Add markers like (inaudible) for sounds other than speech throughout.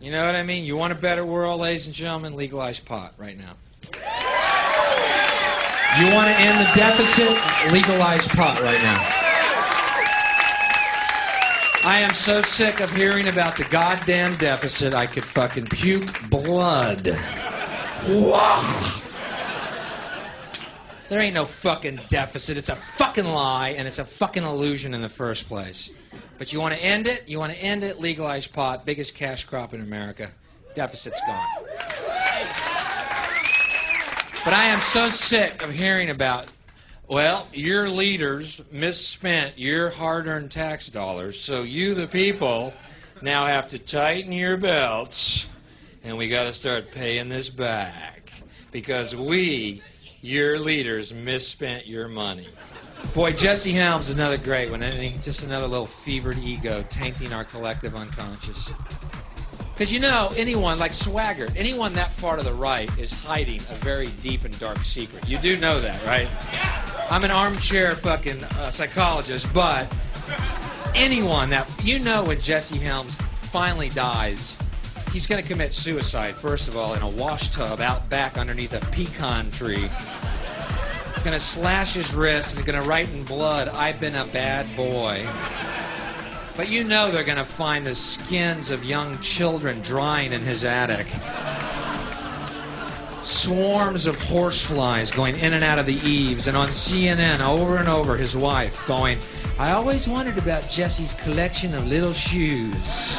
You know what I mean? You want a better world, ladies and gentlemen? Legalize pot right now. You want to end the deficit? Legalize pot right now. I am so sick of hearing about the goddamn deficit, I could fucking puke blood. There ain't no fucking deficit. It's a fucking lie, and it's a fucking illusion in the first place. But you want to end it? You want to end it? Legalize pot, biggest cash crop in America. Deficit's gone. But I am so sick of hearing about, well, your leaders misspent your hard earned tax dollars, so you, the people, now have to tighten your belts, and we got to start paying this back. Because we, your leaders, misspent your money. Boy, Jesse Helms another great one, isn't he? Just another little fevered ego tainting our collective unconscious. Because you know, anyone like Swagger, anyone that far to the right is hiding a very deep and dark secret. You do know that, right? I'm an armchair fucking uh, psychologist, but anyone that you know when Jesse Helms finally dies, he's going to commit suicide. First of all, in a wash tub out back underneath a pecan tree. Going to slash his wrist and going to write in blood, "I've been a bad boy." But you know they're going to find the skins of young children drying in his attic. Swarms of horseflies going in and out of the eaves, and on CNN over and over, his wife going, I always wondered about Jesse's collection of little shoes.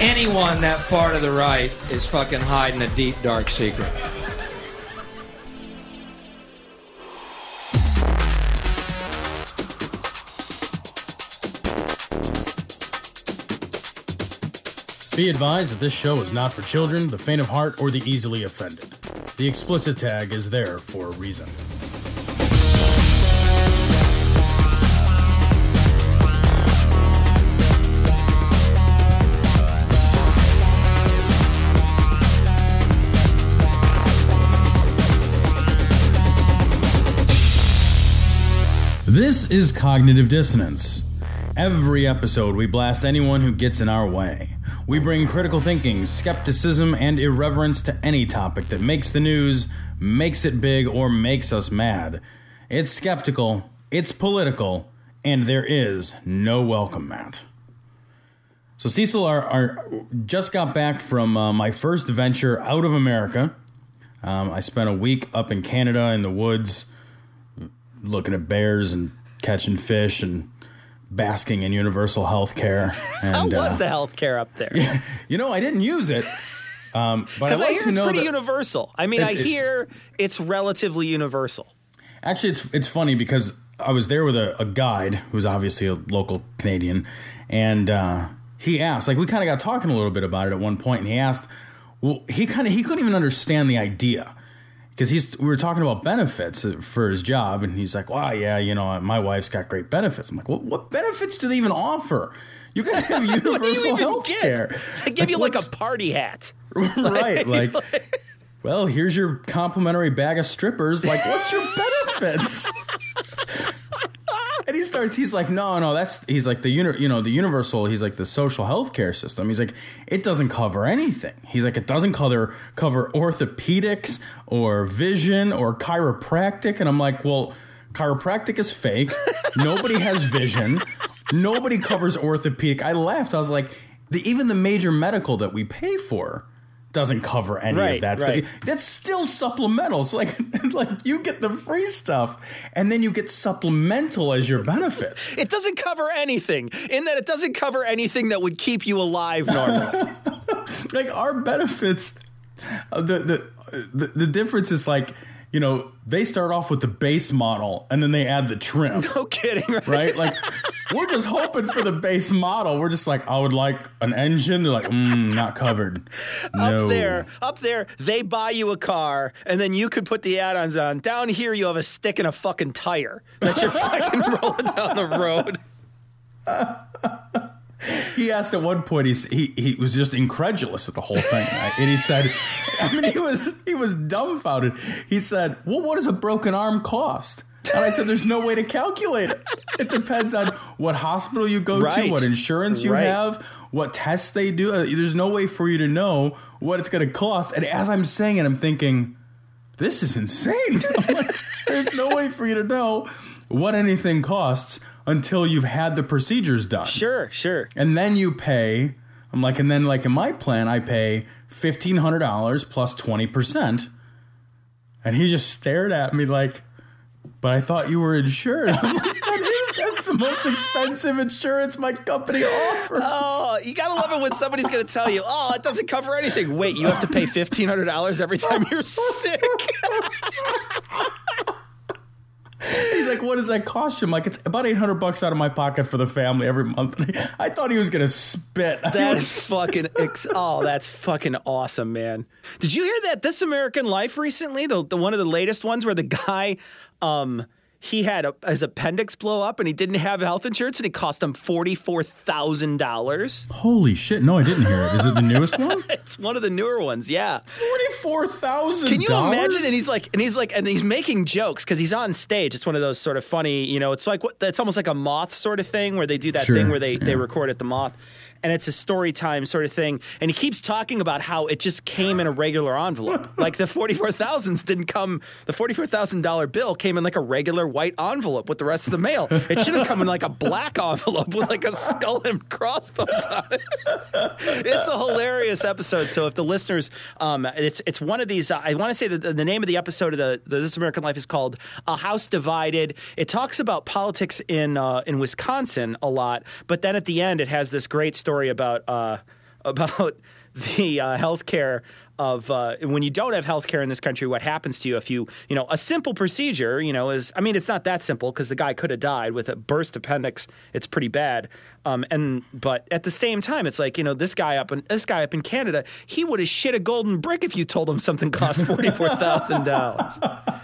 Anyone that far to the right is fucking hiding a deep, dark secret. Be advised that this show is not for children, the faint of heart, or the easily offended. The explicit tag is there for a reason. This is Cognitive Dissonance. Every episode, we blast anyone who gets in our way. We bring critical thinking, skepticism, and irreverence to any topic that makes the news, makes it big, or makes us mad. It's skeptical, it's political, and there is no welcome mat. So, Cecil, our, our just got back from uh, my first venture out of America. Um, I spent a week up in Canada in the woods, looking at bears and catching fish and basking in universal health care. (laughs) How was uh, the health care up there? (laughs) You know, I didn't use it. Um, but I'd Because I, hear it's pretty universal. I mean, It- I it- hear it's relatively universal. Actually, it's it's funny because I was there with a, a guide who's obviously a local Canadian, and uh, he asked, like, we kind of got talking a little bit about it at one point, and he asked, well, he kind of he couldn't even understand the idea because he's we were talking about benefits uh, for his job, and he's like, well, yeah, you know, my wife's got great benefits. I'm like, well, what benefits do they even offer? You guys have (laughs) What do you universal health care. They give you like a party hat. (laughs) right (laughs) like well here's your complimentary bag of strippers like what's your benefits and he starts he's like no no that's he's like the uni, you know the universal he's like the social health care system. He's like it doesn't cover anything. He's like it doesn't cover cover orthopedics or vision or chiropractic. And i'm like well chiropractic is fake. Nobody has vision. Nobody covers orthopedic. I laughed. I was like the, even the major medical that we pay for doesn't cover any Right, of that. right. So that's still supplemental. So like, (laughs) like you get the free stuff, and then you get supplemental as your benefit. It doesn't cover anything, in that it doesn't cover anything that would keep you alive normally. (laughs) like our benefits, uh, the, the the the difference is like you know they start off with the base model and then they add the trim. (laughs) no kidding, right? Right, like we're just hoping for the base model. We're just like, I would like an engine. They're like, mm, not covered. No. Up there, up there, they buy you a car, and then you could put the add-ons on. Down here, you have a stick and a fucking tire that you're (laughs) fucking rolling down the road. (laughs) he asked at one point he's, he he was just incredulous at the whole thing right? and he said (laughs) i mean he was he was dumbfounded he said well what does a broken arm cost And I said, there's no way to calculate it. It depends on what hospital you go Right. to, what insurance you Right. have, what tests they do. Uh, There's no way for you to know what it's going to cost. And as I'm saying it, I'm thinking, this is insane. (laughs) Like, there's no way for you to know what anything costs until you've had the procedures done. Sure, sure. And then you pay. I'm like, and then like in my plan, I pay fifteen hundred dollars plus twenty percent. And he just stared at me like, "But I thought you were insured." (laughs) I'm like, that is that's the most expensive insurance my company offers. Oh, you gotta love it when somebody's gonna tell you, "Oh, it doesn't cover anything." Wait, you have to pay fifteen hundred dollars every time you're sick. (laughs) Like, "What does that cost you?" I'm like, "It's about eight hundred bucks out of my pocket for the family every month." (laughs) I thought he was gonna spit. (laughs) I That was- is fucking. Ex- oh, that's fucking awesome, man. Did you hear that This American Life recently? The, the one of the latest ones where the guy, um, he had a, his appendix blow up and he didn't have health insurance and it cost him forty four thousand dollars. Holy shit! No, I didn't hear it. Is it the newest one? (laughs) It's one of the newer ones. Yeah. Forty-four thousand. Can you imagine? And he's like, and he's like, and he's making jokes because he's on stage. It's one of those sort of funny, you know. It's like what? It's almost like a moth sort of thing where they do that Sure, thing where they they record at the moth, and it's a story time sort of thing. And he keeps talking about how it just came in a regular envelope. (laughs) like the forty four thousands didn't come. The forty four thousand dollar bill came in like a regular white envelope with the rest of the mail. It should have come in like a black envelope with like a skull and crossbones on it. it's a hilarious episode. So if the listeners, um, it's it's one of these. Uh, I want to say that the, the name of the episode of the, the This American Life is called "A House Divided." It talks about politics in uh, in Wisconsin a lot, but then at the end, it has this great story about uh, (laughs) about the uh, healthcare of uh, when you don't have health care in this country, what happens to you if you, you know, a simple procedure, you know, is, I mean, it's not that simple because the guy could have died with a burst appendix. It's pretty bad. Um, and, but at the same time, it's like, you know, this guy up in, this guy up in Canada, he would have shit a golden brick if you told him something cost $44,000.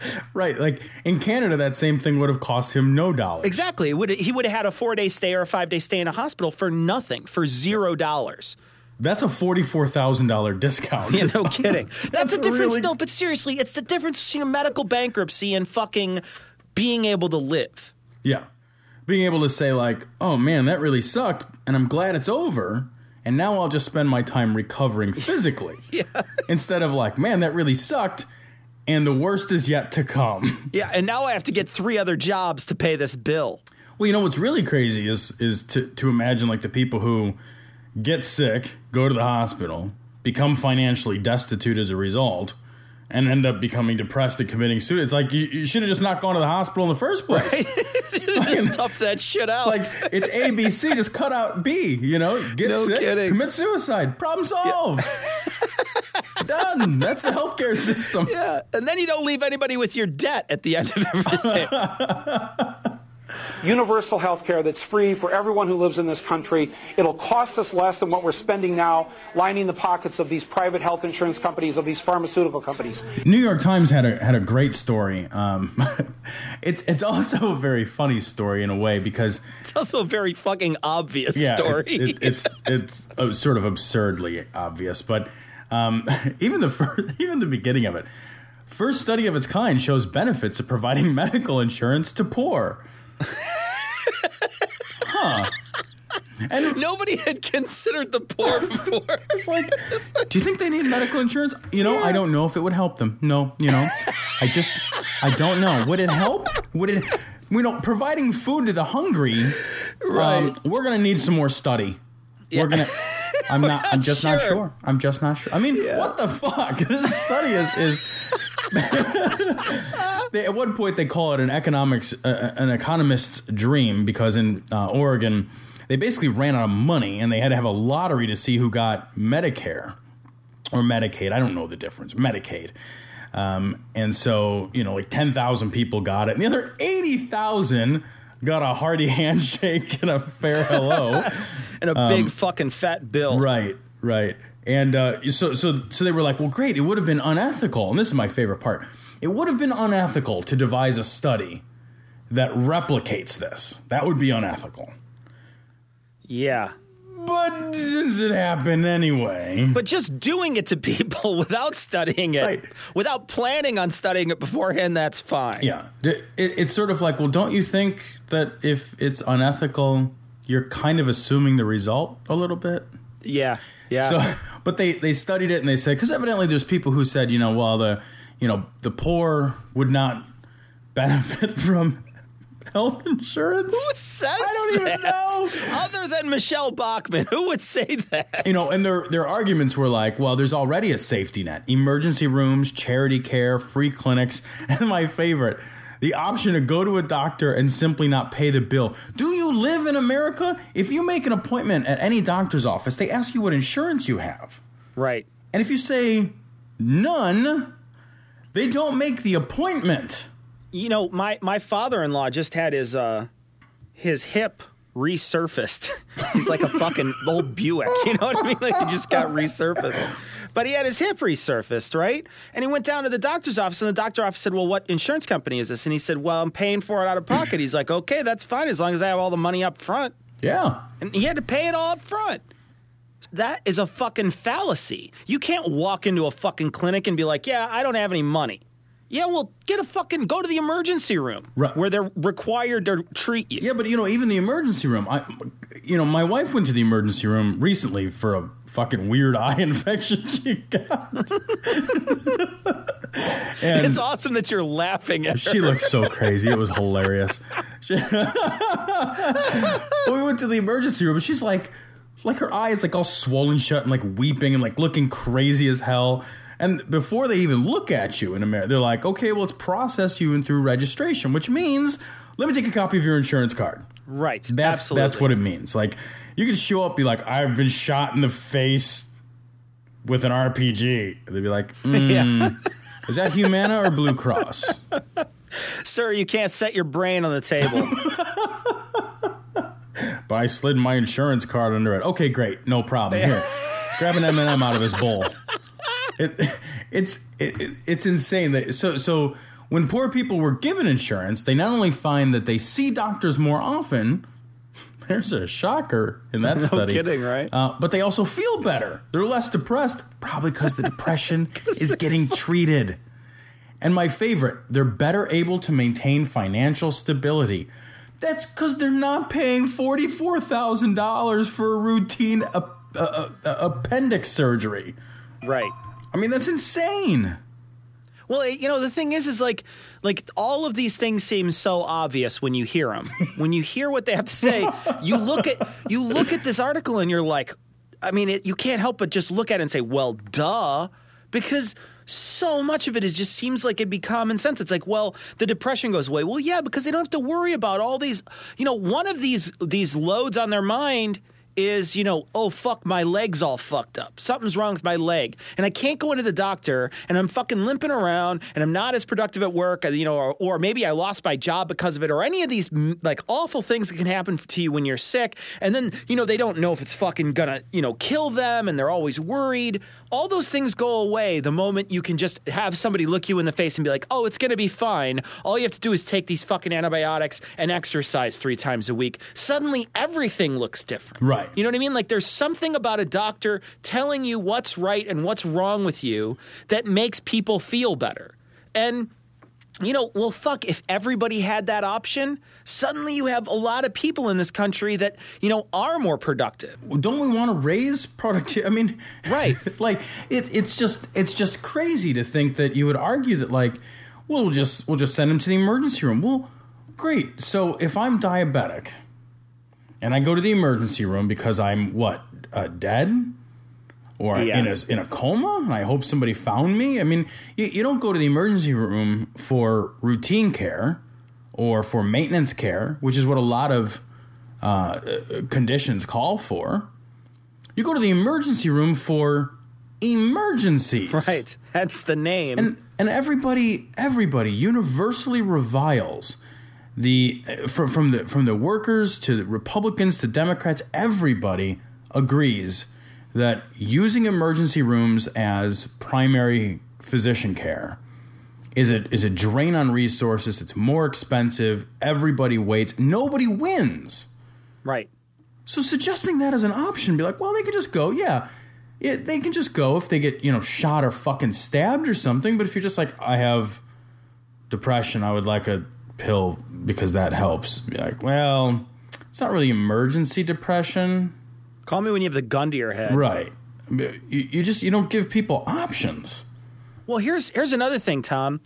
(laughs) Right, like in Canada, that same thing would have cost him no dollars. exactly. It would, he would have had a four day stay or a five day stay in a hospital for nothing, for zero dollars. That's a forty-four thousand dollar discount. Yeah, no kidding. (laughs) That's, That's the difference. really- No, but seriously, it's the difference between a medical bankruptcy and fucking being able to live. Yeah, being able to say like, "Oh man, that really sucked," and I'm glad it's over. And now I'll just spend my time recovering physically. (laughs) yeah. Instead of like, "Man, that really sucked," and the worst is yet to come. (laughs) Yeah, and now I have to get three other jobs to pay this bill. Well, you know what's really crazy is is to to imagine like the people who get sick, go to the hospital, become financially destitute as a result, and end up becoming depressed and committing suicide. It's like you, you should have just not gone to the hospital in the first place. (laughs) Just tough that shit out. Like it's A B C, just cut out B. You know, get No sick, kidding. commit suicide, problem solved. (laughs) Done. That's the healthcare system. (laughs) yeah, and then you don't leave anybody with your debt at the end of everything. (laughs) universal health care that's free for everyone who lives in this country. It'll cost us less than what we're spending now lining the pockets of these private health insurance companies, of these pharmaceutical companies. New York Times had a had a great story. Um, (laughs) it's it's also a very funny story in a way because it's also a very fucking obvious yeah, story. it- it's it's uh, sort of absurdly obvious, but um, (laughs) even the first, (laughs) even the beginning of it, first study of its kind shows benefits of providing (laughs) medical insurance to poor. huh. And Nobody had considered the poor before. it's like, do you think they need medical insurance? You know, I don't know if it would help them. No, you know, I just, I don't know. Would it help? Would it? You know, providing food to the hungry. Right. Um, we're gonna need some more study. We're gonna. I'm not. I'm (laughs) just not sure. sure. I'm just not sure. I mean, what the fuck? (laughs) This study is is. (laughs) they, at one point, they call it an economics, uh, an economist's dream because in uh, Oregon, they basically ran out of money and they had to have a lottery to see who got Medicare or Medicaid. I don't know the difference. Medicaid. Um, and so, you know, like 10,000 people got it, and the other 80,000 got a hearty (laughs) handshake and a fair hello. (laughs) and a big fucking fat bill. Um, right, right. And uh, so, so, so they were like, well, great. It would have been unethical. And this is my favorite part. It would have been unethical to devise a study that replicates this. That would be unethical. Yeah. But since it happened anyway. But just doing it to people (laughs) without studying it, Right. without planning on studying it beforehand, that's fine. Yeah. It, it's sort of like, well, don't you think that if it's unethical, you're kind of assuming the result a little bit? Yeah. Yeah. So, but they they studied it and they said because evidently there's people who said you know well the you know the poor would not (laughs) benefit from health insurance. Who says I don't even know. Other than Michele Bachmann, who would say that? You know, and their their arguments were like, well, there's already a safety net, emergency rooms, charity care, free clinics, (laughs) and my favorite, the option to go to a doctor and simply not pay the bill. Do you live in America? If you make an appointment at any doctor's office, they ask you what insurance you have. Right. And if you say none, they don't make the appointment. You know, my my father-in-law just had his uh his hip resurfaced. (laughs) He's like a fucking old Buick, you know what I mean? Like he just got resurfaced. But he had his hip resurfaced, right? And he went down to the doctor's office, and the doctor office said, "Well, what insurance company is this?" And he said, "Well, I'm paying for it out of pocket." He's like, "Okay, that's fine as long as I have all the money up front." Yeah. And he had to pay it all up front. That is a fucking fallacy. You can't walk into a fucking clinic and be like, yeah, I don't have any money. Yeah, well, get a fucking go to the emergency room Right. where they're required to treat you. Yeah, but you know, even the emergency room. I, you know, my wife went to the emergency room recently for a fucking weird (laughs) eye infection she got. (laughs) and It's awesome that you're laughing at her. she looked so (laughs) crazy. It was hilarious. We went to the emergency room, and she's like, like her eyes like all swollen shut and like weeping and like looking crazy as hell. And before they even look at you in America, they're like, okay, well, let's process you in through registration, which means let me take a copy of your insurance card. Right. That's absolutely. that's what it means. Like you can show up, be like, I've been shot in the face with an RPG. They'd be like, mm, (laughs) is that Humana or Blue Cross? (laughs) Sir, you can't set your brain on the table. (laughs) But I slid my insurance card under it. Okay, great, no problem. Here, grab an M and m out of his bowl. It, (laughs) it's it, it's insane that so so when poor people were given insurance, they not only find that they see doctors more often. (laughs) There's a shocker in that (laughs) study. kidding, right? Uh, but they also feel better. They're less depressed, probably because the depression is getting treated. And my favorite, they're better able to maintain financial stability. That's because they're not paying $44,000 for a routine ap- uh, uh, appendix surgery. right. I mean, that's insane. Well, you know, the thing is, is like, like all of these things seem so obvious when you hear them. (laughs) when you hear what they have to say, you look at you look at this article and you're like, I mean, it, you can't help but just look at it and say, well, duh, because so much of it is just seems like it'd be common sense. It's like, well, the depression goes away. Well, yeah, because they don't have to worry about all these. You know, one of these these loads on their mind is, you know, oh fuck, my leg's all fucked up. Something's wrong with my leg, and I can't go into the doctor, and I'm fucking limping around, and I'm not as productive at work, uh, you know, or, or maybe I lost my job because of it, or any of these like awful things that can happen to you when you're sick, and then you know they don't know if it's fucking gonna, you know, kill them, and they're always worried. All those things go away the moment you can just have somebody look you in the face and be like, oh, it's gonna be fine. All you have to do is take these fucking antibiotics and exercise three times a week. Suddenly, everything looks different. Right. You know what I mean? Like there's something about a doctor telling you what's right and what's wrong with you that makes people feel better. And you know, well, fuck, if everybody had that option, suddenly you have a lot of people in this country that, you know, are more productive. don't we want to raise productivity? I mean, Right. (laughs) like it, it's just it's just crazy to think that you would argue that like, well, we'll just we'll just send him to the emergency room. Well, great. So if I'm diabetic, and I go to the emergency room because I'm what uh, dead. Or Yeah. in a in a coma, and I hope somebody found me. I mean, you, you don't go to the emergency room for routine care or for maintenance care, which is what a lot of uh, conditions call for. You go to the emergency room for emergencies. Right. That's the name. And and everybody everybody universally reviles the from from the from the workers to the Republicans to Democrats everybody agrees that using emergency rooms as primary physician care is a is a drain on resources it's more expensive everybody waits nobody wins right. So suggesting that as an option, be like, well, they could just go, yeah, it, they can just go if they get you know shot or fucking stabbed or something. But if you're just like, I have depression, I would like a pill because that helps. Be like, well, it's not really emergency depression, Call me when you have the gun to your head. right? You, you just you don't give people options, Well, here's here's another thing, Tom.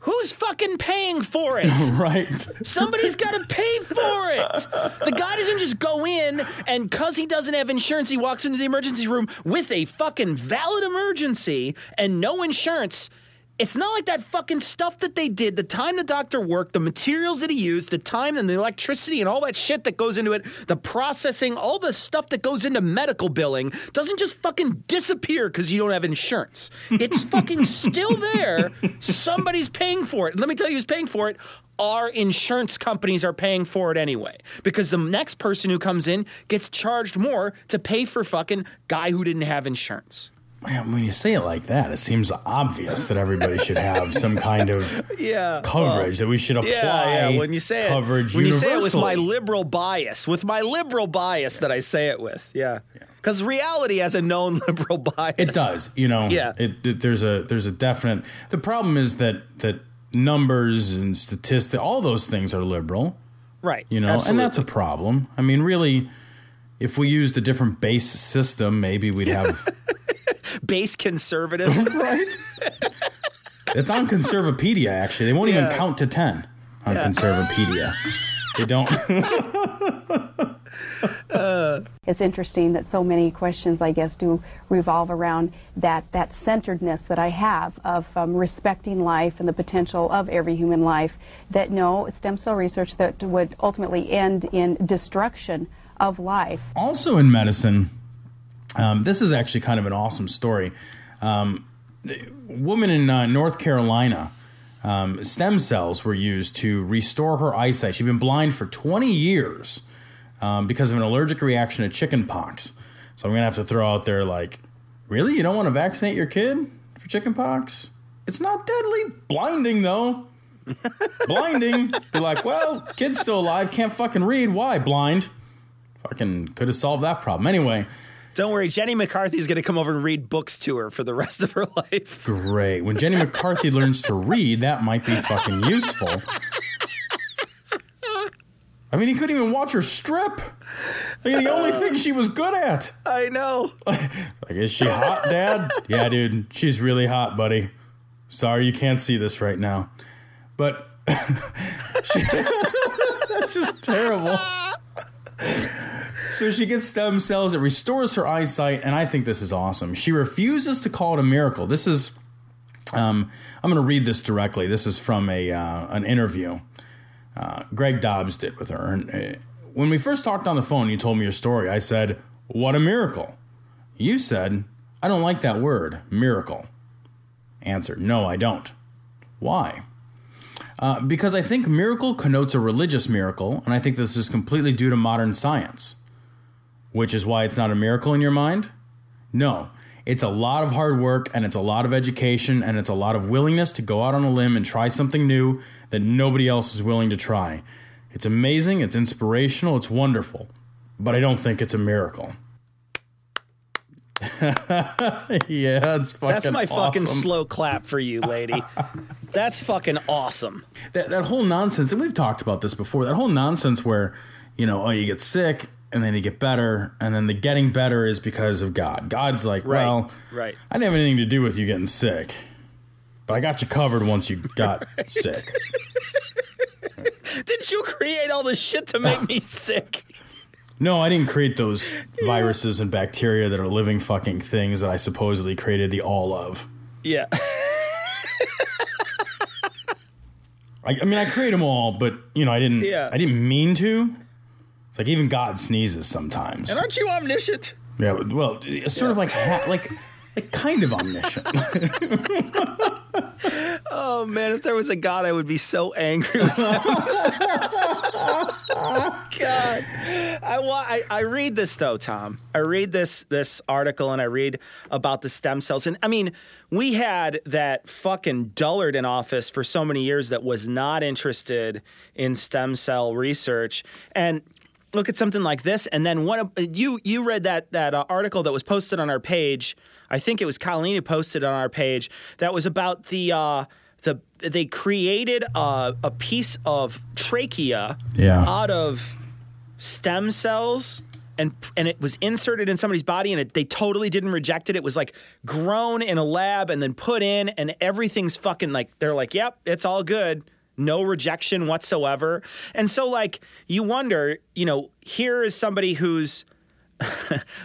Who's fucking paying for it? (laughs) right? Somebody's got to pay for it. The guy doesn't just go in and because he doesn't have insurance, he walks into the emergency room with a fucking valid emergency and no insurance. It's not like that fucking stuff that they did, the time the doctor worked, the materials that he used, the time and the electricity and all that shit that goes into it, the processing, all the stuff that goes into medical billing doesn't just fucking disappear because you don't have insurance. It's (laughs) fucking still there. Somebody's paying for it. Let me tell you who's paying for it. Our insurance companies are paying for it anyway because the next person who comes in gets charged more to pay for fucking guy who didn't have insurance. Man, when you say it like that, it seems obvious that everybody should have some kind of (laughs) Yeah, coverage that we should apply. Yeah, yeah. When you say coverage it, when you say it with my liberal bias, with my liberal bias that I say it with, yeah, because reality has a known (laughs) liberal bias. It does, you know. Yeah. It, it, there's a there's a definite. The problem is that that numbers and statistics, all those things are liberal, right? you know, and that's a problem. I mean, really, if we used a different base system, maybe we'd have. (laughs) base conservative. (laughs) right. It's on Conservapedia. Actually, they won't Yeah. even count to ten on Conservapedia. They don't. (laughs) It's interesting that so many questions, I guess, do revolve around that, that centeredness that I have of um, respecting life and the potential of every human life. That no stem cell research that would ultimately end in destruction of life. also in medicine, um, this is actually kind of an awesome story. Um, woman in uh, North Carolina, um, stem cells were used to restore her eyesight. She'd been blind for 20 years um, because of an allergic reaction to chicken pox. So I'm going to have to throw out there like, really? You don't want to vaccinate your kid for chicken pox? It's not deadly. Blinding, though. (laughs) Blinding. Be like, well, kid's still alive, can't fucking read. Why? Blind fucking could have solved that problem. Anyway, Don't worry, Jenny McCarthy's going to come over and read books to her for the rest of her life. great. When Jenny McCarthy learns to read, that might be fucking useful. I mean, he couldn't even watch her strip. Like, the only thing she was good at. I know. (laughs) Like, is she hot, Dad? yeah, dude, she's really hot, buddy. Sorry you can't see this right now. But (laughs) she, (laughs) that's just terrible. So she gets stem cells, it restores her eyesight, and I think this is awesome. She refuses to call it a miracle. This is, um, I'm going to read this directly. This is from a uh, an interview uh, Greg Dobbs did with her. And, uh, when we first talked on the phone, you told me your story. I said, "What a miracle!" You said, "I don't like that word, miracle." Answer: No, I don't. Why? Uh, because I think miracle connotes a religious miracle, and I think this is completely due to modern science. Which is why it's not a miracle in your mind? No. It's a lot of hard work, and it's a lot of education, and it's a lot of willingness to go out on a limb and try something new that nobody else is willing to try. It's amazing, it's inspirational, it's wonderful, but I don't think it's a miracle. (laughs) yeah, it's fucking That's my fucking slow clap for you, lady. (laughs) That's fucking awesome. that that whole nonsense, and we've talked about this before. That whole nonsense where, you know, oh, you get sick and then you get better, and then the getting better is because of God. God's like, Right, well, right. I didn't have anything to do with you getting sick, but I got you covered once you got (laughs) sick. Did you create all this shit to make me (laughs) sick? No, I didn't create those viruses and bacteria that are living fucking things that I supposedly created the all of. Yeah. (laughs) I, I mean, I create them all, but you know, I didn't. Yeah. I didn't mean to. It's like even God sneezes sometimes. And aren't you omniscient? Yeah, well, sort of like ha- like like kind of omniscient. (laughs) Oh man, if there was a God, I would be so angry. With him. (laughs) God, I, wa- I I read this though, Tom. I read this this article and I read about the stem cells, and I mean, we had that fucking dullard in office for so many years that was not interested in stem cell research, and look at something like this, and then one of you you read that that uh, article that was posted on our page. I think it was Colleen who posted on our page that was about the uh, the they created a, a piece of trachea Yeah. out of stem cells. And, and it was inserted in somebody's body and it, they totally didn't reject it. It was like grown in a lab and then put in and everything's fucking like they're like, yep, it's all good. No rejection whatsoever. And so like you wonder, you know, here is somebody who's (laughs)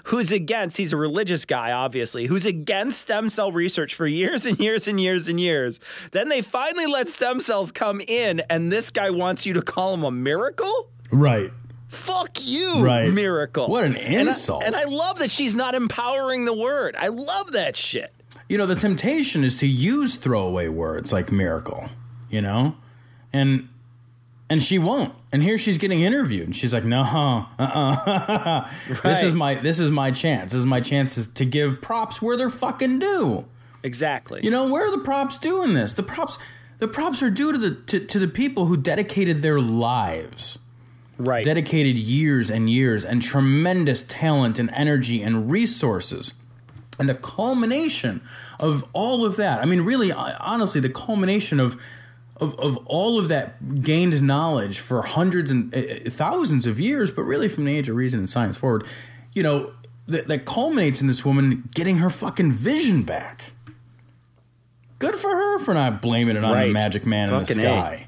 who's against he's a religious guy obviously who's against stem cell research for years and years and years and years then they finally let stem cells come in and this guy wants you to call him a miracle Right. fuck you Right. miracle What an And I- insult. and I, love that she's not empowering the word i love that shit You know, the temptation is to use throwaway words like miracle, you know? And and she won't. And here she's getting interviewed and she's like, "No, uh-uh. (laughs) this is my this is my chance. This is my chance to give props where they're fucking due." exactly You know, where are the props doing this? The props the props are due to the to, to the people who dedicated their lives right dedicated years and years and tremendous talent and energy and resources. And the culmination of all of that, I mean, really, honestly, the culmination of of, of all of that gained knowledge for hundreds and uh, thousands of years, but really from the age of reason and science forward, you know, that, that culminates in this woman getting her fucking vision back. Good for her for not blaming it on the magic man in the Fucking A. sky.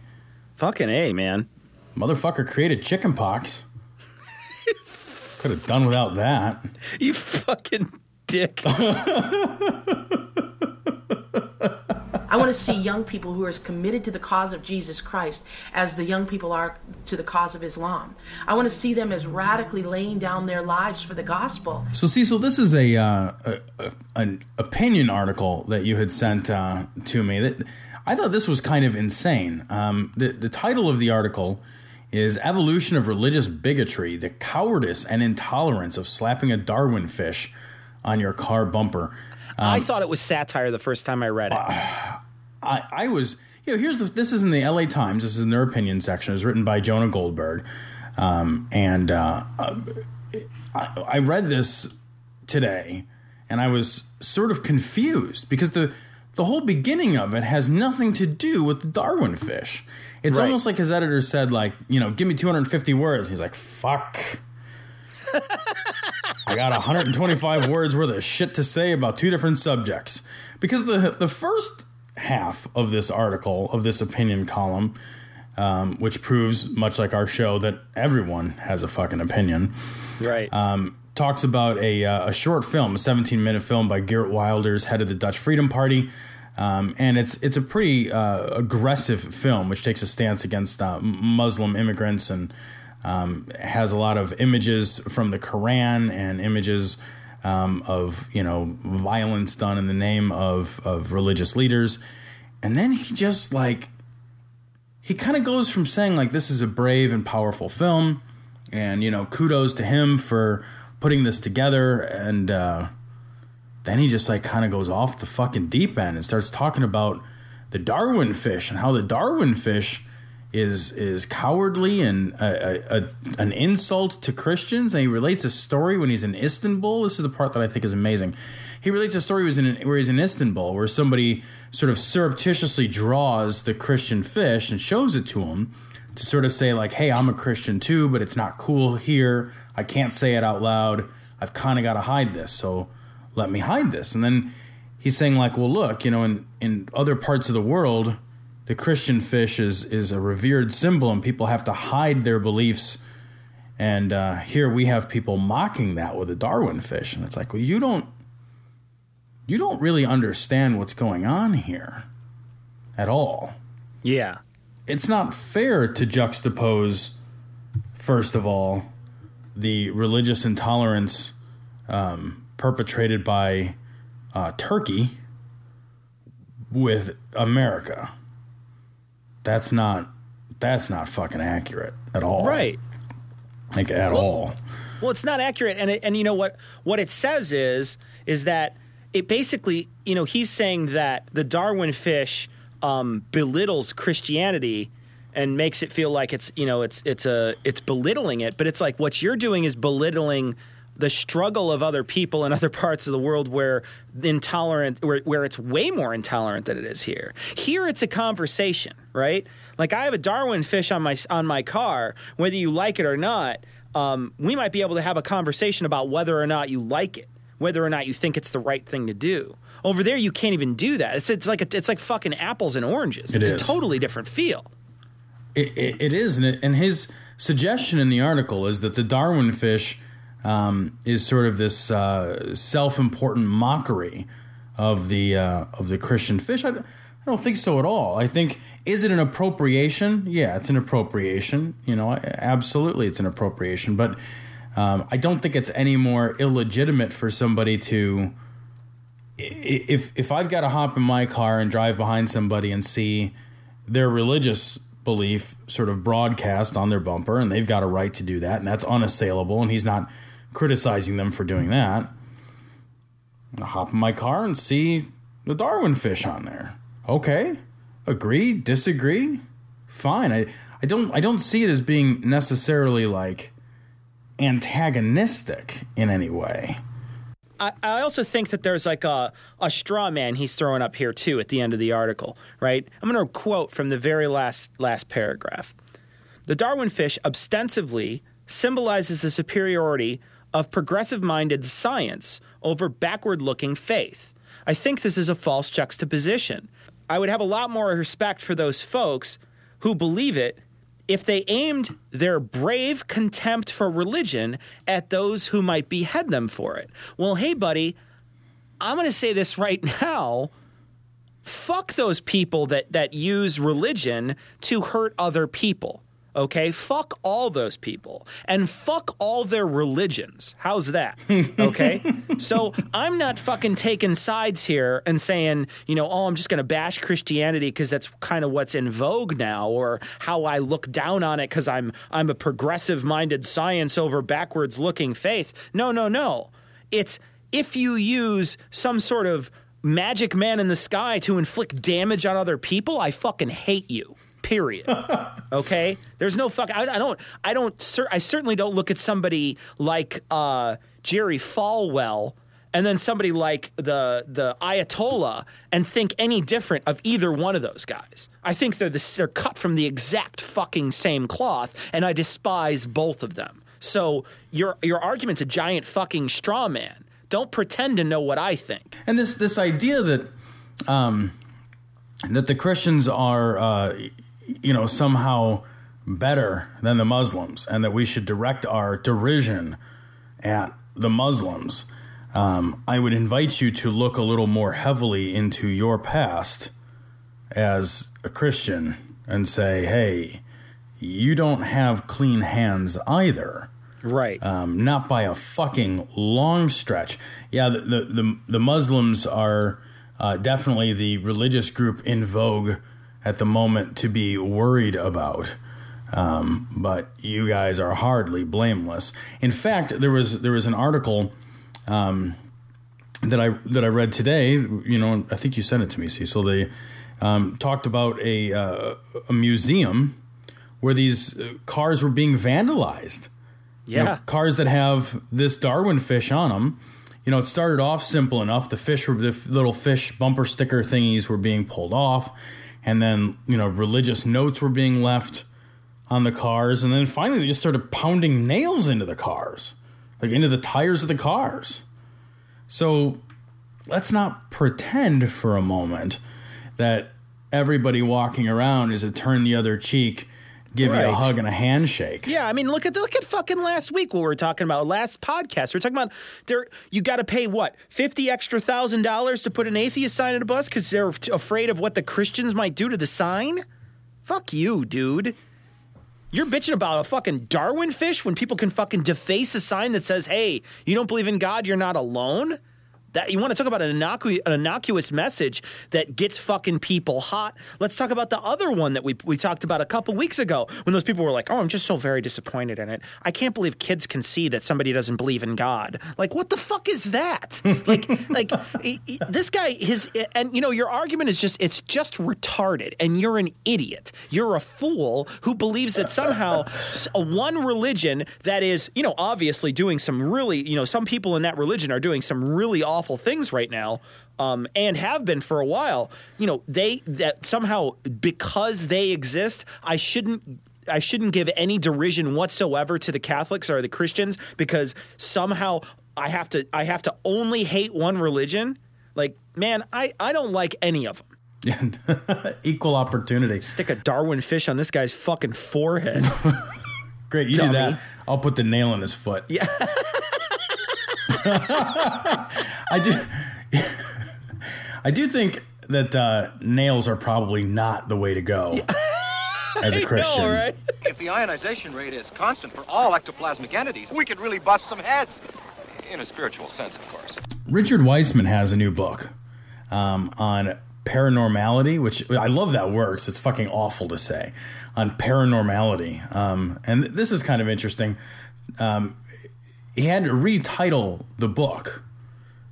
fucking a man Motherfucker created chicken pox. Could have done without that. (laughs) you fucking dick (laughs) I want to see young people who are as committed to the cause of Jesus Christ as the young people are to the cause of Islam. I want to see them as radically laying down their lives for the gospel. So, Cecil, this is a, uh, a, a an opinion article that you had sent uh, to me. That I thought this was kind of insane. Um, the the title of the article is "Evolution of Religious Bigotry: The Cowardice and Intolerance of Slapping a Darwin Fish on Your Car Bumper." I Um, thought it was satire the first time i read it I, I was, you know, here's the, this is in the LA Times. This is in their opinion section. It was written by Jonah Goldberg. Um, and uh, uh, I, I read this today and I was sort of confused because the, the whole beginning of it has nothing to do with the Darwin fish. It's Right. almost like his editor said, like, you know, give me 250 words. He's like, fuck. I got 125 words worth of shit to say about two different subjects. Because the the first half of this article, of this opinion column, um, which proves, much like our show, that everyone has a fucking opinion, right um, talks about a, uh, a short film, a 17 minute film by Geert Wilders, head of the Dutch Freedom Party. Um, and it's it's a pretty uh, aggressive film, which takes a stance against uh, Muslim immigrants and um, has a lot of images from the Quran and images um, of you know violence done in the name of of religious leaders. And then he just like he kind of goes from saying like this is a brave and powerful film and you know kudos to him for putting this together and uh, then he just like kind of goes off the fucking deep end and starts talking about the darwin fish and how the darwin fish is is cowardly and a, a, a, an insult to christians and he relates a story when he's in istanbul this is the part that i think is amazing he relates a story where he's in, where he's in istanbul where somebody sort of surreptitiously draws the christian fish and shows it to him to sort of say like, "Hey, I'm a Christian too, but it's not cool here. I can't say it out loud. I've kind of got to hide this. So let me hide this." And then he's saying like, "Well, look, you know, in in other parts of the world, the Christian fish is is a revered symbol, and people have to hide their beliefs." And uh, here we have people mocking that with a Darwin fish, and it's like, well, you don't, you don't really understand what's going on here at all yeah it's not fair to juxtapose, first of all, the religious intolerance um, perpetrated by uh, Turkey with America. That's not that's not fucking accurate at all. right Like at all. Well, it's not accurate, and it, and you know what what it says is is that it basically you know he's saying that the Darwin fish um, belittles Christianity, and makes it feel like it's you know it's it's a it's belittling it but it's like what you're doing is belittling the struggle of other people in (laughs) other parts of the world where intolerant where, where it's way more intolerant than it is here. Here it's a conversation right? Like i have a darwin fish on my on my car whether you like it or not um, we might be able to have a conversation about whether or not you like it whether or not you think it's the right thing to do. Over there you can't even do that. It's, it's like a, it's like fucking apples and oranges. It it's a totally different feel. It, it, it is, and, it, and his suggestion in the article is that the Darwin fish um, is sort of this uh, self-important mockery of the uh, of the Christian fish. I, I don't think so at all. I think is it an appropriation? Yeah, it's an appropriation. You know, absolutely, it's an appropriation. But um, I don't think it's any more illegitimate for somebody to if if I've got to hop in my car and drive behind somebody and see their religious belief sort of broadcast on their bumper, and they've got a right to do that, and that's unassailable, and he's not criticizing them for doing that. I'll hop in my car and see the Darwin fish on there. Okay, agree, disagree, fine. I I don't I don't see it as being necessarily like antagonistic in any way. I, I also think that there's like a, a straw man he's throwing up here too at the end of the article, right? I'm going to quote from the very last last paragraph. The Darwin fish ostensibly symbolizes the superiority of progressive-minded science over backward-looking faith. I think this is a false juxtaposition. I would have a lot more respect for those folks who believe it if they aimed their brave contempt for religion at those who might behead them for it. Well, hey, buddy, I'm going to say this right (laughs) now. Fuck those people that, that use religion to hurt other people. Okay? Fuck all those people. And fuck all their religions. How's that? (laughs) Okay? so I'm not fucking taking sides here and saying, you know, oh, I'm just going to bash Christianity because that's kind of what's in vogue now, or how I look down on it because I'm, I'm a progressive minded science over backwards looking faith. No, no, no. It's if you use some sort of magic man in the sky to inflict damage on other people, I fucking hate you. Period. (laughs) Okay. There's no fuck. I, I don't. I don't. Cer- I certainly don't look at somebody like uh, Jerry Falwell and then somebody like the the Ayatollah and think any different of either one of those guys. I think they're the, they're cut from the exact fucking same cloth, and I despise both of them. So your your argument's a giant fucking straw man. Don't pretend to know what I think. and this this idea that um, that the Christians are uh, you know somehow better than the Muslims, and that we should direct our derision at the Muslims. Um, I would invite you to look a little more heavily into your past as a Christian and say, "Hey, you don't have clean hands either." Right. um, not by a fucking long stretch. Yeah, the the the, the Muslims are uh, definitely the religious group in vogue at the moment to be worried about. Um, but you guys are hardly blameless. In fact, there was there was an article um, that I that I read today. You know, I think you sent it to me, Cecil. They um, talked about a uh, a museum where these uh, cars were being vandalized you know, yeah. cars that have this Darwin fish on them. You know, it started off simple enough. The fish were the little fish bumper sticker thingies were being pulled off, and then you know religious notes were being left on the cars, and then finally they just started pounding nails into the cars, like into the tires of the cars. So let's not pretend for a moment that everybody walking around is a turn the other cheek, give you a hug and a handshake. Yeah, I mean, look at look at fucking last week what we were talking about. Last podcast, we are talking about there. You got to pay what fifty extra thousand dollars to put an atheist sign in a bus because they're afraid of what the Christians might do to the sign. Fuck you, dude. You're bitching about a fucking Darwin fish when people can fucking deface a sign that says, "Hey, you don't believe in God, you're not alone." That you want to talk about an, innocu- an innocuous message that gets fucking people hot. Let's talk about the other one that we we talked about a couple weeks ago when those people were like, "Oh, I'm just so very disappointed in it. I can't believe kids can see that somebody doesn't believe in God." Like, what the fuck is that? (laughs) like, like he- he- this guy, his and you know, your argument is just it's just retarded, and you're an idiot. You're a fool who believes that somehow a one religion that is, you know, obviously doing some really, you know, some people in that religion are doing some really awful things right now. Um, and have been for a while, you know, they that somehow because they exist, I shouldn't I shouldn't give any derision whatsoever to the Catholics or the Christians because somehow I have to I have to only hate one religion. Like, man, I, I don't like any of them. (laughs) Equal opportunity. Stick a Darwin fish on this guy's fucking forehead. (laughs) Great, you Dummy. do that. I'll put the nail in his foot. Yeah. (laughs) I do. (laughs) I do think that uh, nails are probably not the way to go (laughs) as a Christian. If the ionization rate is constant for all ectoplasmic entities, we could really bust some heads. In a spiritual sense, of course. Richard Wiseman has a new book um, on paranormality, which I love that works. It's fucking awful to say on paranormality, um, and this is kind of interesting. Um, he had to retitle the book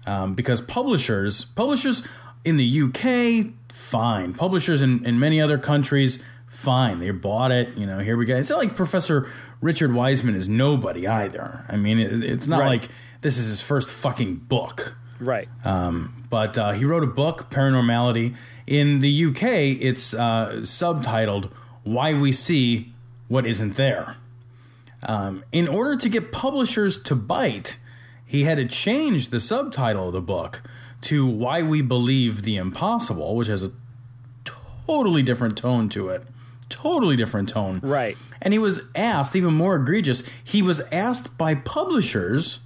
um, because publishers, publishers in the UK, fine. Publishers in, in many other countries, fine. They bought it. You know, here we go. It's not like Professor Richard Wiseman is nobody either. I mean, it, it's not Right. like this is his first fucking book. right. Um, but uh, he wrote a book, Paranormality. In the UK, it's uh, subtitled Why We See What Isn't There. Um, in order to get publishers to bite, he had to change the subtitle of the book to Why We Believe the Impossible, which has a totally different tone to it. Totally different tone. Right. And he was asked, even more egregious, he was asked by publishers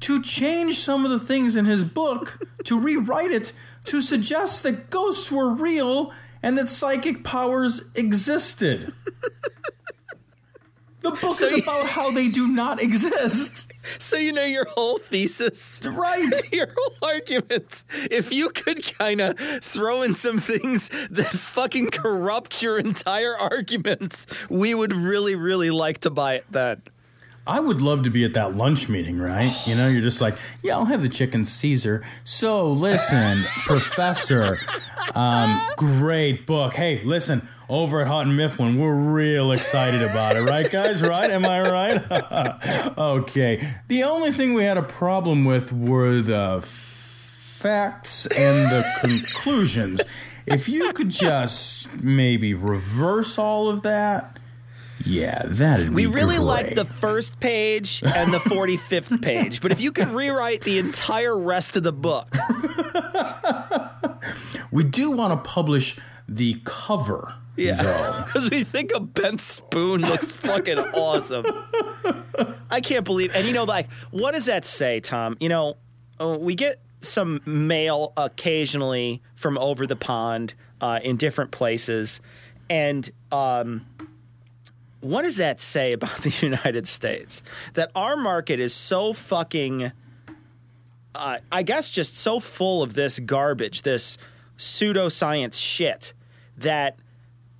to change some of the things in his book, (laughs) to rewrite it, to suggest that ghosts were real and that psychic powers existed. (laughs) The book So is about how they do not (laughs) exist. So you know your whole thesis, Right. (laughs) your whole argument. If you could kind of throw in some things that fucking corrupt your entire argument, we would really, really like to buy it. Then I would love to be at that lunch meeting, right? You know, you're just like, yeah, I'll have the chicken Caesar. So listen, (laughs) Professor, um, great book. Hey, listen, over at Houghton Mifflin, we're real excited about it, right, guys? Right? Am I right? (laughs) okay. The only thing we had a problem with were the facts and the conclusions. If you could just maybe reverse all of that. Yeah, that'd we really great. like the first page and the forty-fifth page, but if you could rewrite the entire rest of the book, (laughs) We do want to publish the cover, yeah, because (laughs) we think a bent spoon looks fucking awesome. I can't believe, and you know, like, what does that say, Tom? You know, uh, we get some mail occasionally from over the pond uh, in different places, and um, what does that say about the (laughs) United States? That our market is so fucking, uh, I guess, just so full of this garbage, this pseudoscience shit that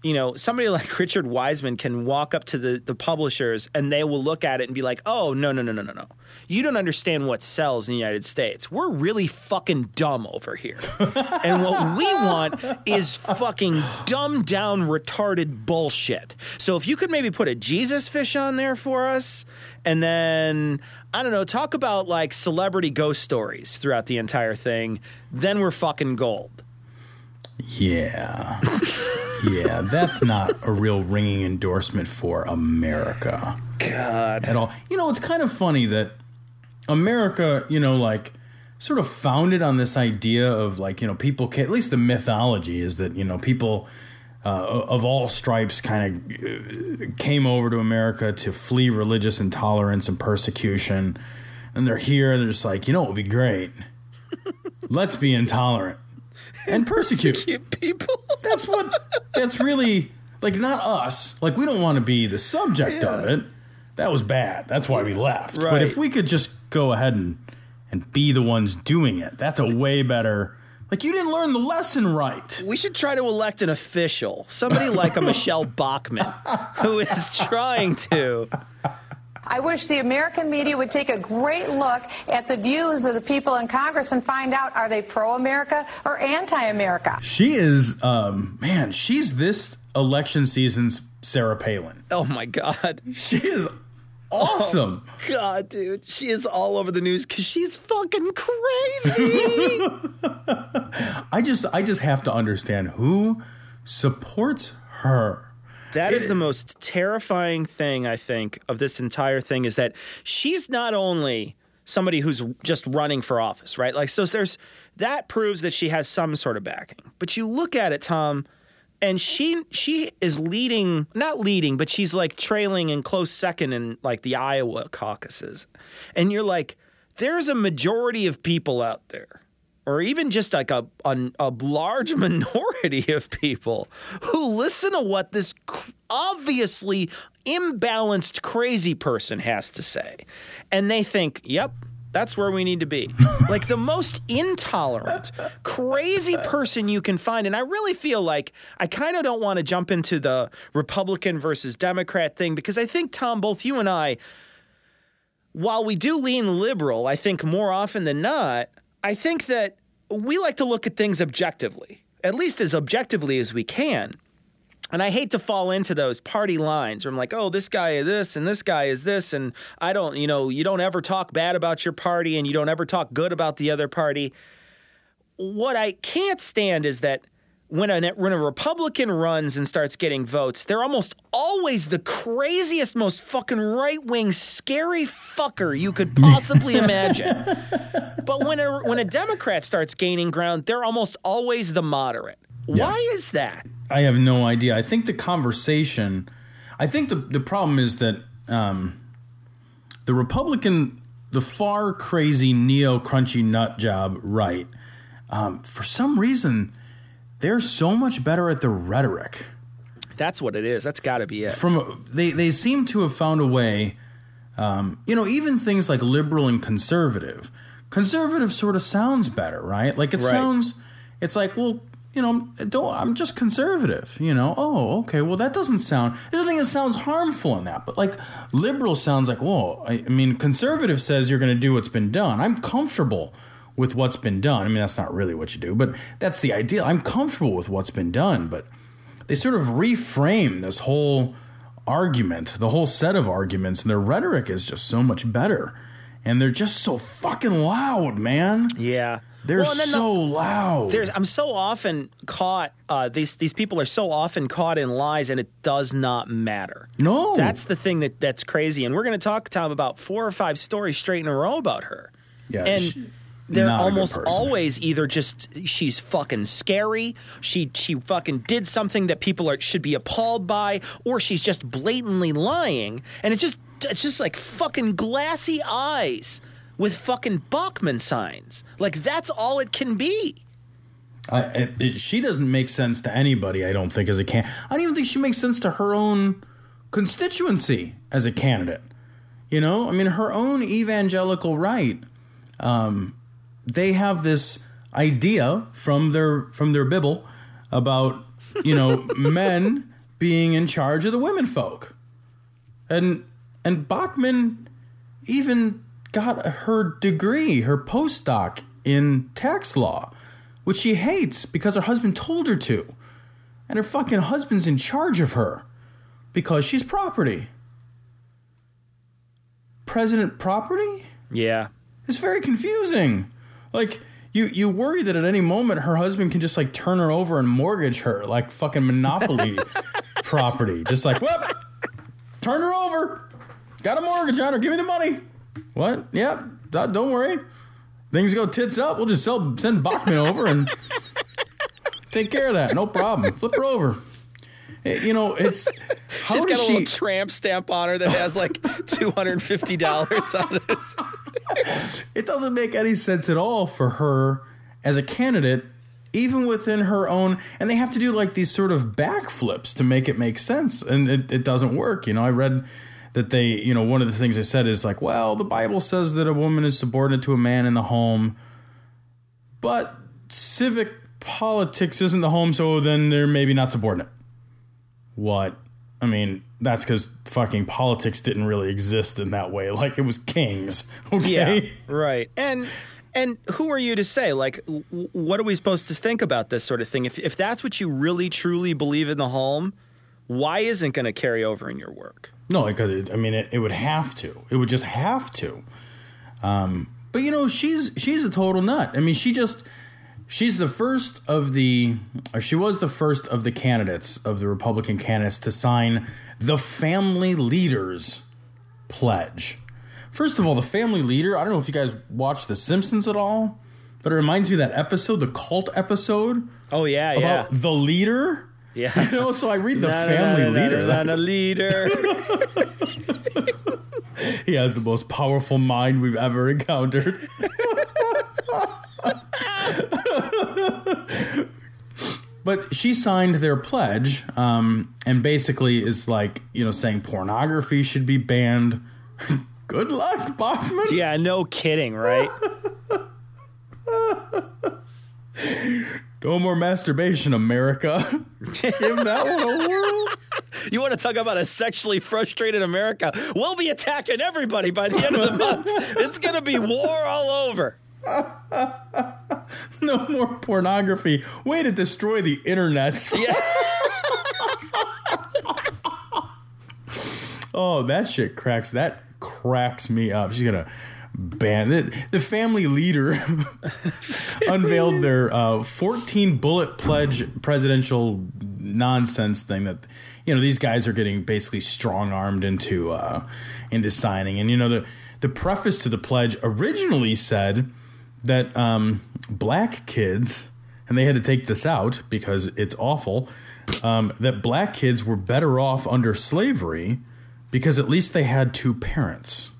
you know, somebody (laughs) like Richard Wiseman can walk up to the, the publishers and they will look at it and be like, oh, no, no, no, no, no, no. You don't understand what sells in the United States. We're really fucking dumb over here. (laughs) and what we want is fucking dumbed down, retarded bullshit. So if you could maybe put a Jesus fish on there for us and then, I don't know, talk about like celebrity ghost stories throughout the entire thing, then we're fucking gold. Yeah. yeah, that's not a real ringing endorsement for America God. at all. You know, it's kind of funny that America, you know, like sort of founded on this idea of like, you know, people, ca- at least the mythology is that, you know, people uh, of all stripes kind of uh, came over to America to flee religious intolerance and persecution. And they're here and they're just like, you know, it would be great. Let's be intolerant (laughs) and persecute. Cute people. (laughs) That's what. That's really like not us. Like we don't want to be the subject of it. That was bad. That's why we left. Right. But if we could just go ahead and and be the ones doing it. That's a way better. Like you didn't learn the lesson right. We should try to elect an official, somebody like a (laughs) Michele Bachmann, who is trying to. I wish the American media would take a great look at the views of the people in Congress and find out are they pro America or anti America? She is, um, man, she's this election season's Sarah Palin. Oh my God. She is awesome. Oh, God, dude. She is all over the news because she's fucking crazy. (laughs) I just, I just have to understand who supports her. That is the most terrifying thing, I think, of this entire thing is that she's not only somebody who's just running for office, right? Like, so there's that proves that she has some sort of backing. But you look at it, Tom, and she she is leading, not leading, but she's like trailing in close second in like the Iowa caucuses, and you're like, there's a majority of people out there or even just like a, a, a, large (laughs) minority of people who listen to what this obviously imbalanced crazy person has to say. And they think, yep, that's where we need to be. (laughs) like the most intolerant, crazy person you can find. And I really feel like I kind of don't want to jump into the Republican versus Democrat thing because I think, Tom, both you and I, while we do lean liberal, I think more often than not, I think that we like to look at things objectively, at least as objectively as we can. And I hate to fall into those party lines where I'm like, oh, this guy is this and this guy is this. And I don't, you know, you don't ever talk bad about your party and you don't ever talk good about the other party. What I can't stand is that when a, when a Republican runs and starts getting votes, they're almost always the craziest, most fucking right wing, scary fucker you could possibly imagine. (laughs) but when a, when a Democrat starts gaining ground, they're almost always the moderate. Yeah. Why is that? I have no idea. I think the conversation, I think the, the problem is that um, the Republican, the far crazy neo crunchy nut job right, um, for some reason, they're so much better at the rhetoric. That's what it is. That's got to be it. From they they seem to have found a way. Um, you know, even things like liberal and conservative. Conservative sort of sounds better, right? Like it right. sounds. It's like, well, you know, don't, I'm just conservative. You know, oh, okay. Well, that doesn't sound. There's a thing that sounds harmful in that, but like liberal sounds like, whoa. I, I mean, conservative says you're going to do what's been done. I'm comfortable with what's been done. I mean, that's not really what you do, but that's the ideal. I'm comfortable with what's been done, but they sort of reframe this whole argument, the whole set of arguments, and their rhetoric is just so much better. And they're just so fucking loud, man. Yeah. They're well, so the, loud. I'm so often caught. Uh, these these people are so often caught in lies, and it does not matter. No, that's the thing that that's crazy. And we're going to talk, Tom, about four or five stories straight in a row about her. Yeah, and she, they're almost always either just she's fucking scary, she she fucking did something that people are should be appalled by, or she's just blatantly lying, and it's just it's just like fucking glassy eyes with fucking Bachmann signs. Like that's all it can be. I, it, it, she doesn't make sense to anybody. I don't think as a can. I don't even think she makes sense to her own constituency as a candidate. You know, I mean, her own evangelical right. Um, they have this idea from their from their Bible about you know (laughs) men being in charge of the women folk, and and Bachmann even got her degree, her postdoc in tax law, which she hates because her husband told her to, and her fucking husband's in charge of her because she's property. President property? Yeah. It's very confusing. Like you you worry that at any moment her husband can just like turn her over and mortgage her like fucking monopoly (laughs) property. Just like, what? Turn her over. Got a mortgage on her. Give me the money. What? Yep. Yeah, don't worry. Things go tits up. We'll just sell, send Bachmann over and (laughs) take care of that. No problem. Flip her over. Eh, you know, it's (laughs) how she's got a she... little tramp stamp on her that has like two hundred and fifty dollars on it. (laughs) it doesn't make any sense at all for her as a candidate, even within her own. And they have to do like these sort of backflips to make it make sense, and it, it doesn't work. You know, I read that they, you know, one of the things they said is like, well, the Bible says that a woman is subordinate to a man in the home, but civic politics isn't the home, so then they're maybe not subordinate. What? I mean, that's because fucking politics didn't really exist in that way. (laughs) Like it was kings. (laughs) Okay. Yeah, right. And and who are you to say? Like, w- what are we supposed to think about this sort of thing? If if that's what you really truly believe in the home, why isn't going to carry over in your work? No, because I mean, it, it would have to. It would just have to. Um, but you know, she's she's a total nut. I mean, she just she's the first of the, or she was the first of the candidates of the Republican candidates to sign the family leaders pledge. First of all, the family leader. I don't know if you guys watch The Simpsons at all, but it reminds me of that episode, the cult episode. Oh yeah, about yeah, the leader. yeah. (laughs) You know, so I read the Na- family na- na- leader. na- na- leader. (laughs) He has the most powerful mind we've ever encountered. (laughs) but she signed their pledge um, and basically is like, you know, saying pornography should be banned. (laughs) Good luck, Bachmann. yeah, no kidding, right? (laughs) No more masturbation, America. (laughs) Give that one a whirl. You want to talk about a sexually frustrated America? We'll be attacking everybody by the end of the month. It's going to be war all over. (laughs) No more pornography. Way to destroy the internet. (laughs) Yeah. Oh, that shit cracks. That cracks me up. She's gonna ban it. The family leader (laughs) unveiled their uh, 14 bullet pledge presidential nonsense thing that you know these guys are getting basically strong armed into uh, into signing. And you know the the preface to the pledge originally said that um, black kids, and they had to take this out because it's awful. Um, that black kids were better off under slavery because at least they had two parents.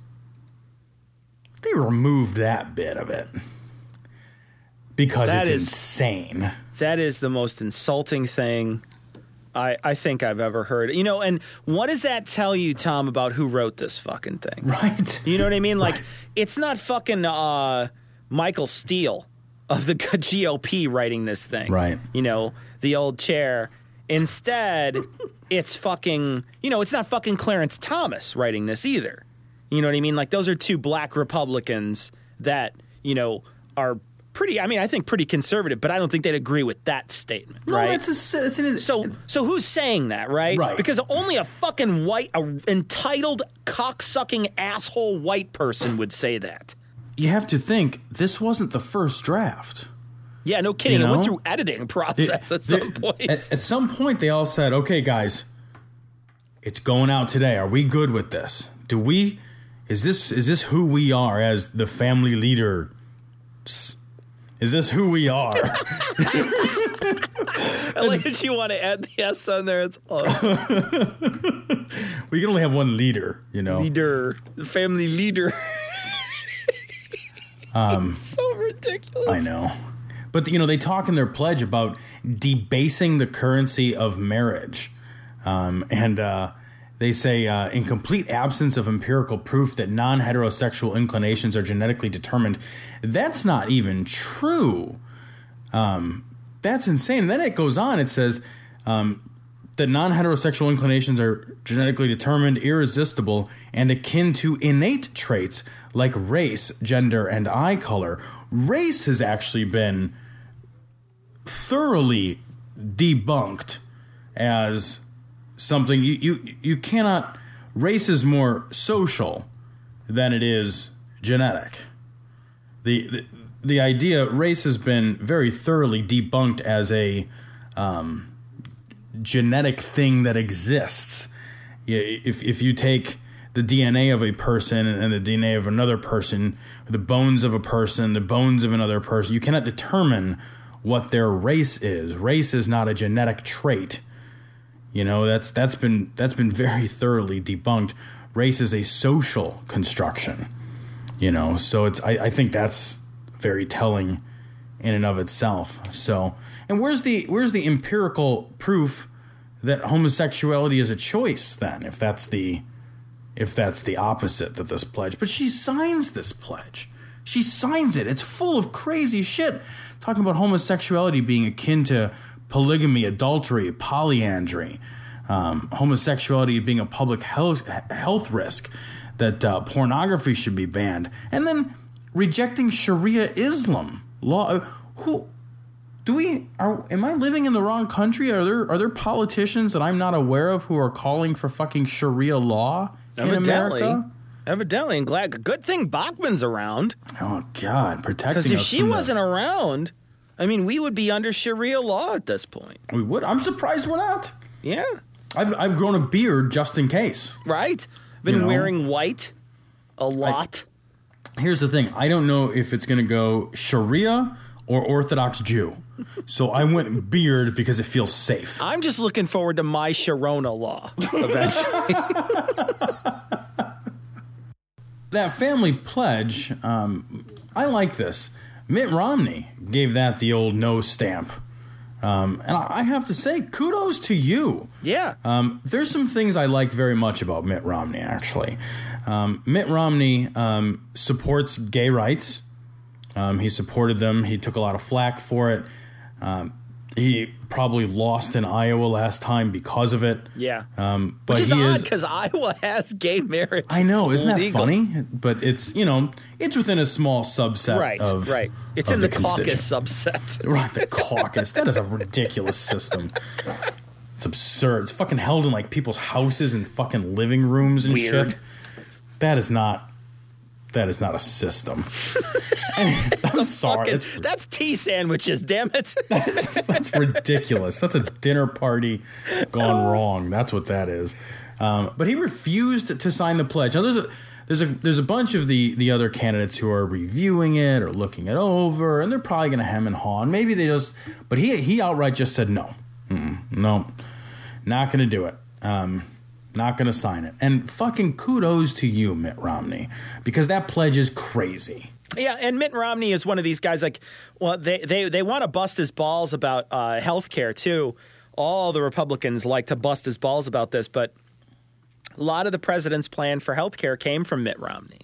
They removed that bit of it because That it's is- insane. That is the most insulting thing I, I think I've ever heard. You know, and what does that tell you, Tom, about who wrote this fucking thing? Right. You know what I mean? Like, (laughs) it's not fucking uh, Michael Steele of the (laughs) GOP writing this thing. Right. You know, the old chair. Instead, (laughs) it's fucking, you know, it's not fucking Clarence Thomas writing this either. You know what I mean? Like, those are two black Republicans that, you know, are pretty, I mean, I think pretty conservative, but I don't think they'd agree with that statement. No, right? that's a, it's an, So, so who's saying that, right? Right. Because only a fucking white, a entitled, cocksucking asshole white person would say that. You have to think this wasn't the first draft. Yeah, no kidding. You It went through editing process at some point. At, at some point, they all said, "Okay, guys, it's going out today. Are we good with this? Do we? Is this is this who we are as the family leader? Is this who we are?" (laughs) I like that you want to add the S on there. It's awesome. (laughs) we can only have one leader, you know. leader, the family leader. Um, so ridiculous. I know. But you know, they talk in their pledge about debasing the currency of marriage, um, and uh, they say, uh, in complete absence of empirical proof that non-heterosexual inclinations are genetically determined. That's not even true. Um, that's insane. And then it goes on. It says um, that non-heterosexual inclinations are genetically determined, irresistible, and akin to innate traits like race, gender, and eye color. Race has actually been thoroughly debunked as something you, you you cannot race is more social than it is genetic the, the the idea race has been very thoroughly debunked as a um, genetic thing that exists if if you take the DNA of a person and the DNA of another person, the bones of a person, the bones of another person, you cannot determine what their race is. Race is not a genetic trait. You know, that's that's been that's been very thoroughly debunked. Race is a social construction. You know, so it's I, I think that's very telling in and of itself. So and where's the where's the empirical proof that homosexuality is a choice then, if that's the if that's the opposite that this pledge, but she signs this pledge. She signs it. It's full of crazy shit. Talking about homosexuality being akin to polygamy, adultery, polyandry, um, homosexuality being a public health, health risk, that uh, pornography should be banned, and then rejecting Sharia Islam law. Uh, who do we are? Am I living in the wrong country? Are there are there politicians that I'm not aware of who are calling for fucking Sharia law in Evidently. America? Evidently, and glad. Good thing Bachmann's around. Oh God, protecting us. Because if she wasn't around, I mean, we would be under Sharia law at this point. we would. I'm surprised we're not. Yeah. I've I've grown a beard just in case. Right? Been You know? wearing white a lot. Here's the thing. I don't know if it's going to go Sharia or Orthodox Jew. So I went beard because it feels safe. I'm just looking forward to my Sharona law eventually. (laughs) That family pledge, um, I like this. Mitt Romney gave that the old no stamp. Um, and I have to say, kudos to you. yeah. Um, there's some things I like very much about Mitt Romney, actually. Um, Mitt Romney um, supports gay rights. Um, he supported them. He took a lot of flack for it. Um, he probably lost in Iowa last time because of it. yeah. Um, but Which is he odd because Iowa has gay marriage. I know, It's isn't that funny? But it's you know, it's within a small subset Right, of right. It's of in the, constituent- caucus subset. Right, the (laughs) caucus. That is a ridiculous system. It's absurd. It's fucking held in like people's houses and fucking living rooms and Weird. shit. That is not. That is not a system. (laughs) (laughs) I'm sorry. Fucking- that's tea sandwiches, damn it. (laughs) that's ridiculous. That's a dinner party gone wrong. That's what that is. Um, but he refused to sign the pledge. Now there's a there's a there's a bunch of the the other candidates who are reviewing it or looking it over, and they're probably going to hem and haw. And maybe they just, but he he outright just said no, Mm-mm, no, not going to do it. Um, not going to sign it. And fucking kudos to you, Mitt Romney, because that pledge is crazy. Yeah, and Mitt Romney is one of these guys. Like, well, they they they want to bust his balls about uh, health care too. All the Republicans like to bust his balls about this, but a lot of the president's plan for health care came from Mitt Romney.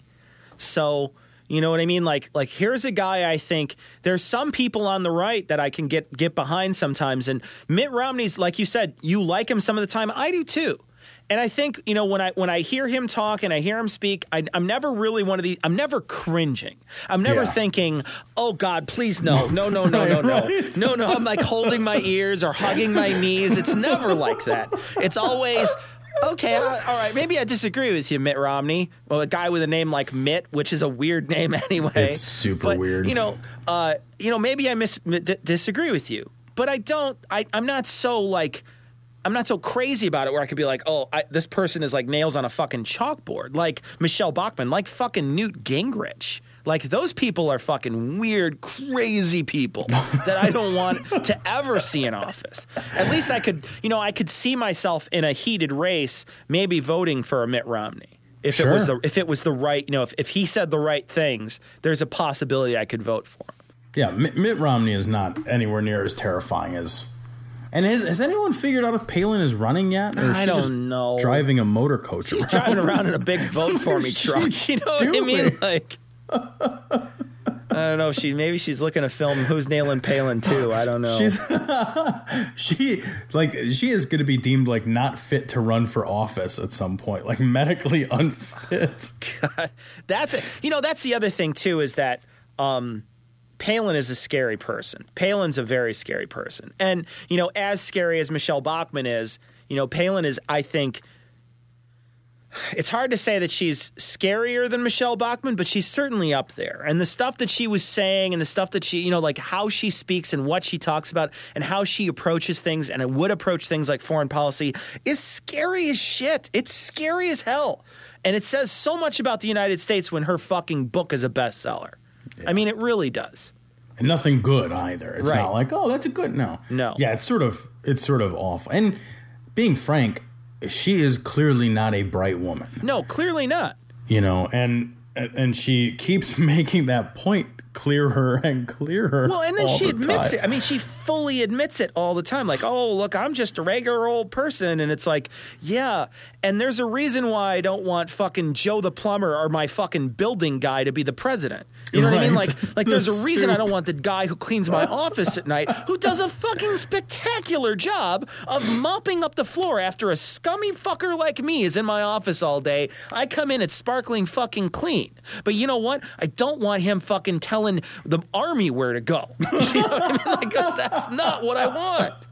So you know what I mean? Like like here's a guy I think there's some people on the right that I can get get behind sometimes. And Mitt Romney's like you said, you like him some of the time. I do too. And I think you know when I when I hear him talk and I hear him speak, I, I'm never really one of these. I'm never cringing. I'm never Yeah. thinking, "Oh God, please no, no, no, no, no, no, (laughs) Right. no, no." I'm like holding my ears or hugging my knees. It's never like that. It's always. Okay, all all right. Maybe I disagree with you, Mitt Romney. Well, a guy with a name like Mitt, which is a weird name (laughs) anyway. It's super But, weird. You know, uh, you know, maybe I mis- d- disagree with you, but I don't. I, I'm not so like. I'm not so crazy about it where I could be like, oh, I, this person is like nails on a fucking chalkboard, like Michele Bachmann, like fucking Newt Gingrich. Like those people are fucking weird, crazy people (laughs) that I don't want to ever see in office. At least I could, you know, I could see myself in a heated race, maybe voting for a Mitt Romney. If it was the, if it was the right, you know, if, if he said the right things, there's a possibility I could vote for him. Yeah, Mitt Romney is not anywhere near as terrifying as. And has, has anyone figured out if Palin is running yet? Or is I she don't just know. Driving a motor coach She's around? driving around in a big (laughs) vote for me truck. (laughs) You know what I mean? Like, I don't know. She maybe she's looking to film Who's Nailing Palin too. I don't know. She's (laughs) she like she is going to be deemed like not fit to run for office at some point, like medically unfit. that's it. You know, that's the other thing too is that um, Palin is a scary person. Palin's a very scary person, and you know, as scary as Michele Bachmann is, you know, Palin is. I think it's hard to say that she's scarier than Michele Bachmann, but she's certainly up there. And the stuff that she was saying, and the stuff that she, you know, like how she speaks and what she talks about, and how she approaches things, and would approach things like foreign policy, is scary as shit. It's scary as hell. And it says so much about the United States when her fucking book is a bestseller. I mean, it really does. And nothing good either. It's Right. not like oh that's a good no No. yeah it's sort of it's sort of awful. And being frank, she is clearly not a bright woman. No, clearly not. you know and and she keeps (laughs) making that point clearer and clearer Well, and then she the admits time. it. I mean, she fully admits it all the time. Like, oh, look, I'm just a regular old person. And it's like, yeah. And there's a reason why I don't want fucking Joe the plumber or my fucking building guy to be the president. You know what I mean? Like, like there's a (laughs) reason I don't want the guy who cleans my office at night, who does a fucking spectacular job of mopping up the floor after a scummy fucker like me is in my office all day. I come in, it's sparkling fucking clean. But you know what? I don't want him fucking telling the army where to go. (laughs) You know what I mean? Because that's not what I want.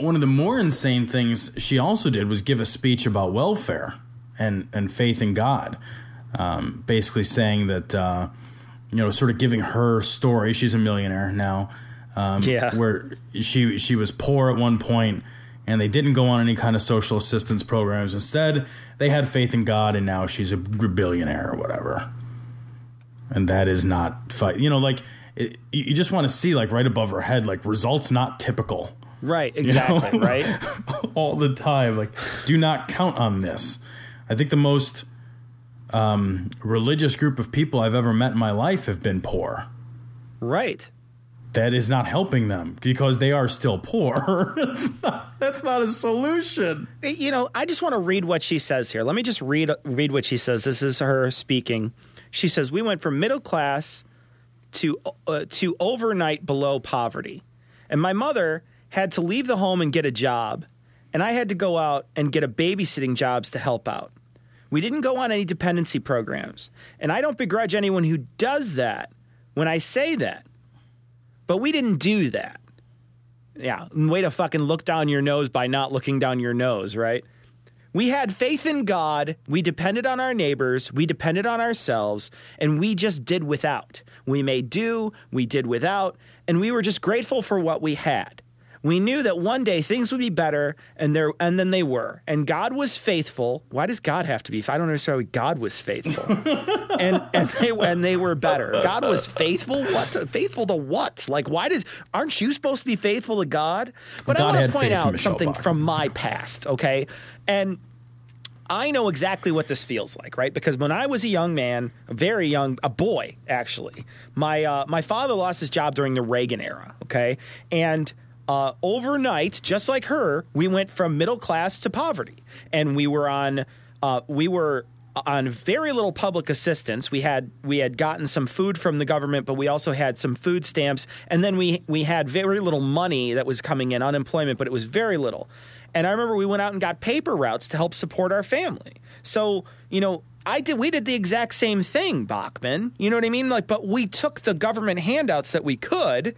(laughs) one of the more insane things she also did was give a speech about welfare and and faith in God, um, basically saying that uh, you know, sort of giving her story. She's a millionaire now. Um, Yeah. where she she was poor at one point, and they didn't go on any kind of social assistance programs. Instead, they had faith in God, and now she's a billionaire or whatever. And that is not fight. You know, like it, you just want to see like right above her head, like results not typical Right, you know? exactly, (laughs) right? all the time. Like, do not count on this. I think the most um, religious group of people I've ever met in my life have been poor. Right. That is not helping them because they are still poor. (laughs) Not- that's not a solution. you know, I just want to read what she says here. Let me just read read what she says. This is her speaking. She says, "We went from middle class to uh, to overnight below poverty, and my mother had to leave the home and get a job, and I had to go out and get a babysitting jobs to help out. We didn't go on any dependency programs, and I don't begrudge anyone who does that when I say that, but we didn't do that." Yeah, way to fucking look down your nose by not looking down your nose, right? We had faith in God. We depended on our neighbors. We depended on ourselves, and we just did without. We made do, we did without, and we were just grateful for what we had. We knew that one day things would be better, and there, and then they were. And God was faithful. Why does God have to be? If I don't understand why God was faithful. (laughs) and and they and they were better. God was faithful. What? To, faithful to what? Like, why does? Aren't you supposed to be faithful to God? But God I want to point out Michele something Bachmann. from my past. Okay, and I know exactly what this feels like, right? Because when I was a young man, a very young, a boy actually, my uh, my father lost his job during the Reagan era. Okay, and uh, overnight, just like her, we went from middle class to poverty, and we were on uh, we were on very little public assistance. We had we had gotten some food from the government, but we also had some food stamps, and then we we had very little money that was coming in, unemployment, but it was very little. And I remember we went out and got paper routes to help support our family. So, you know, I did we did the exact same thing, Bachmann. You know what I mean? Like, but we took the government handouts that we could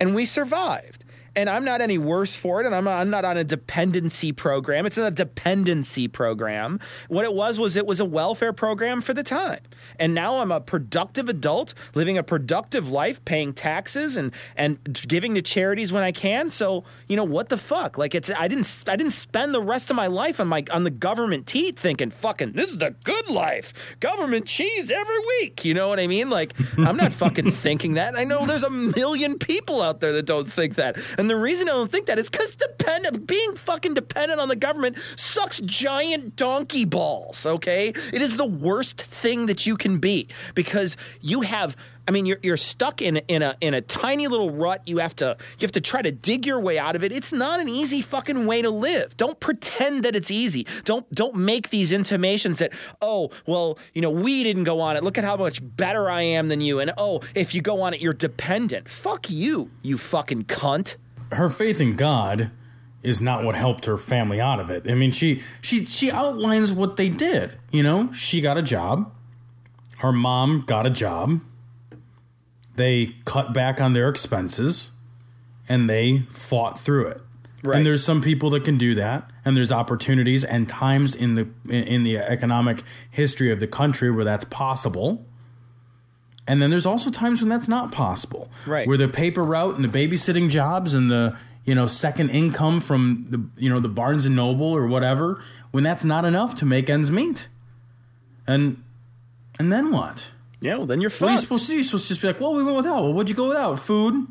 and we survived. And I'm not any worse for it, and I'm not, I'm not on a dependency program. It's not a dependency program. What it was was it was a welfare program for the time. And now I'm a productive adult, living a productive life, paying taxes and and giving to charities when I can. So you know what the fuck? Like it's I didn't I didn't spend the rest of my life on my on the government teat thinking fucking this is the good life, government cheese every week. You know what I mean? Like I'm not fucking (laughs) thinking that. I know there's a million people out there that don't think that. And the reason I don't think that is because dependent being fucking dependent on the government sucks giant donkey balls. Okay, it is the worst thing that you can be because you have. I mean, you're you're stuck in in a in a tiny little rut. You have to you have to try to dig your way out of it. It's not an easy fucking way to live. Don't pretend that it's easy. Don't don't make these intimations that oh well you know we didn't go on it. Look at how much better I am than you. And oh if you go on it you're dependent. Fuck you, you fucking cunt. her faith in God is not what helped her family out of it. I mean, she she she outlines what they did. You know, she got a job. Her mom got a job. They cut back on their expenses and they fought through it. Right. And there's some people that can do that, and there's opportunities and times in the in the economic history of the country where that's possible. And then there's also times when that's not possible. Right. Where the paper route and the babysitting jobs and the, you know, second income from the, you know, the Barnes and Noble or whatever, when that's not enough to make ends meet. And, and then what? Yeah, well then you're What are you supposed to do? You're supposed to just be like, well, we went without. Well, what'd you go without? Food?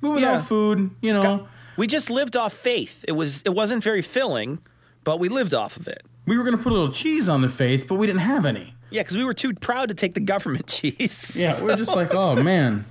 We went Yeah. without food, you know. we just lived off faith. It was it wasn't very filling, but we lived off of it. We were going to put a little cheese on the faith, but we didn't have any. Yeah, because we were too proud to take the government (laughs) cheese. Yeah, we're just like, oh man,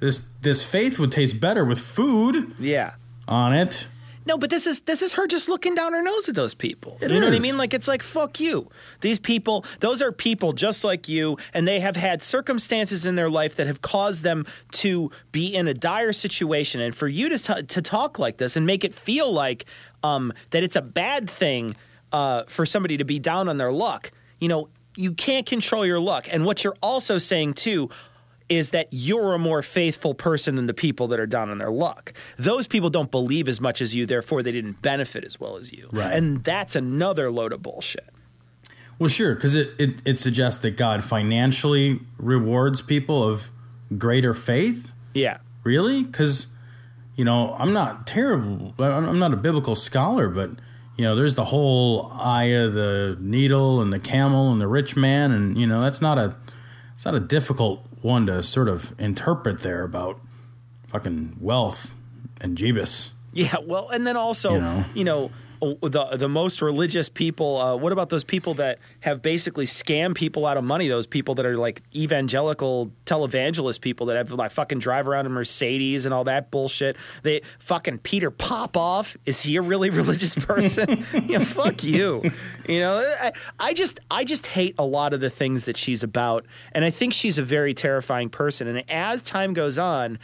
this this faith would taste better with food Yeah. on it. No, but this is this is her just looking down her nose at those people. It you know what I mean? Like it's like fuck you. These people, those are people just like you, and they have had circumstances in their life that have caused them to be in a dire situation. And for you to t- to talk like this and make it feel like um, that it's a bad thing uh, for somebody to be down on their luck, you know, you can't control your luck. And what you're also saying too is that you're a more faithful person than the people that are down on their luck. Those people don't believe as much as you, therefore they didn't benefit as well as you. Right. And that's another load of bullshit. Well, sure, because it, it it suggests that God financially rewards people of greater faith. Yeah. Really? Because, you know, I'm not terrible. I'm I'm not a biblical scholar, but, you know, there's the whole eye of the needle and the camel and the rich man. And, you know, that's not a, it's not a difficult one to sort of interpret there about fucking wealth and Jeebus. Yeah, well, and then also, You know. you know, the the most religious people. Uh, what about those people that have basically scammed people out of money? Those people that are like evangelical televangelist people that have like fucking drive around in Mercedes and all that bullshit. They fucking Peter Popoff. Is he a really (laughs) religious person? (laughs) yeah, fuck you. You know, I, I just I just hate a lot of the things that she's about, and I think she's a very terrifying person. And as time goes on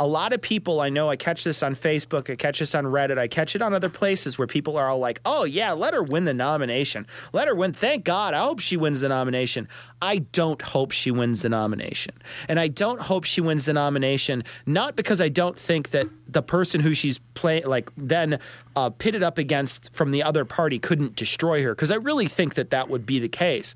a lot of people I know, I catch this on Facebook, I catch this on Reddit, I catch it on other places where people are all like, oh, yeah, let her win the nomination. Let her win. Thank God. I hope she wins the nomination. I don't hope she wins the nomination. And I don't hope she wins the nomination, not because I don't think that the person who she's playing, like, then uh, pitted up against from the other party couldn't destroy her, because I really think that that would be the case.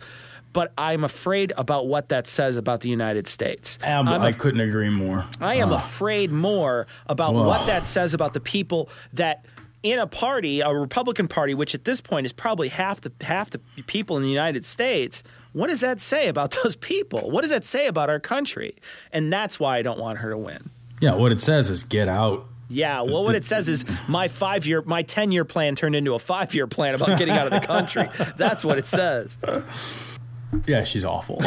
But I'm afraid about what that says about the United States. I'm I af- couldn't agree more. I am Ugh. afraid more about Whoa. what that says about the people that in a party, a Republican Party, which at this point is probably half the half the people in the United States. What does that say about (laughs) those people? What does that say about our country? And that's why I don't want her to win. Yeah, what it says is get out. Yeah, well, what it says is my five year, my ten year plan turned into a five year plan about getting out of the country. (laughs) That's what it says. Yeah, she's awful. (laughs)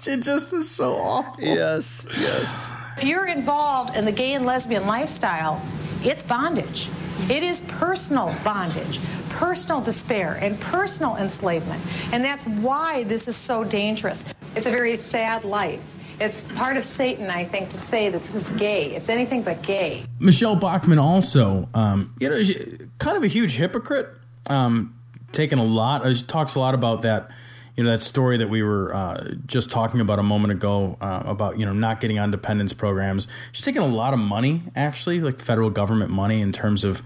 she just is so awful. Yes, yes. If you're involved in the gay and lesbian lifestyle, it's bondage. It is personal bondage, personal despair, and personal enslavement. And that's why this is so dangerous. It's a very sad life. It's part of Satan, I think, to say that this is gay. It's anything but gay. Michele Bachmann also, um, you know, she, kind of a huge hypocrite. Um, taking a lot, uh, she talks a lot about that, you know, that story that we were uh, just talking about a moment ago uh, about, you know, not getting on dependence programs. She's taking a lot of money, actually, like federal government money in terms of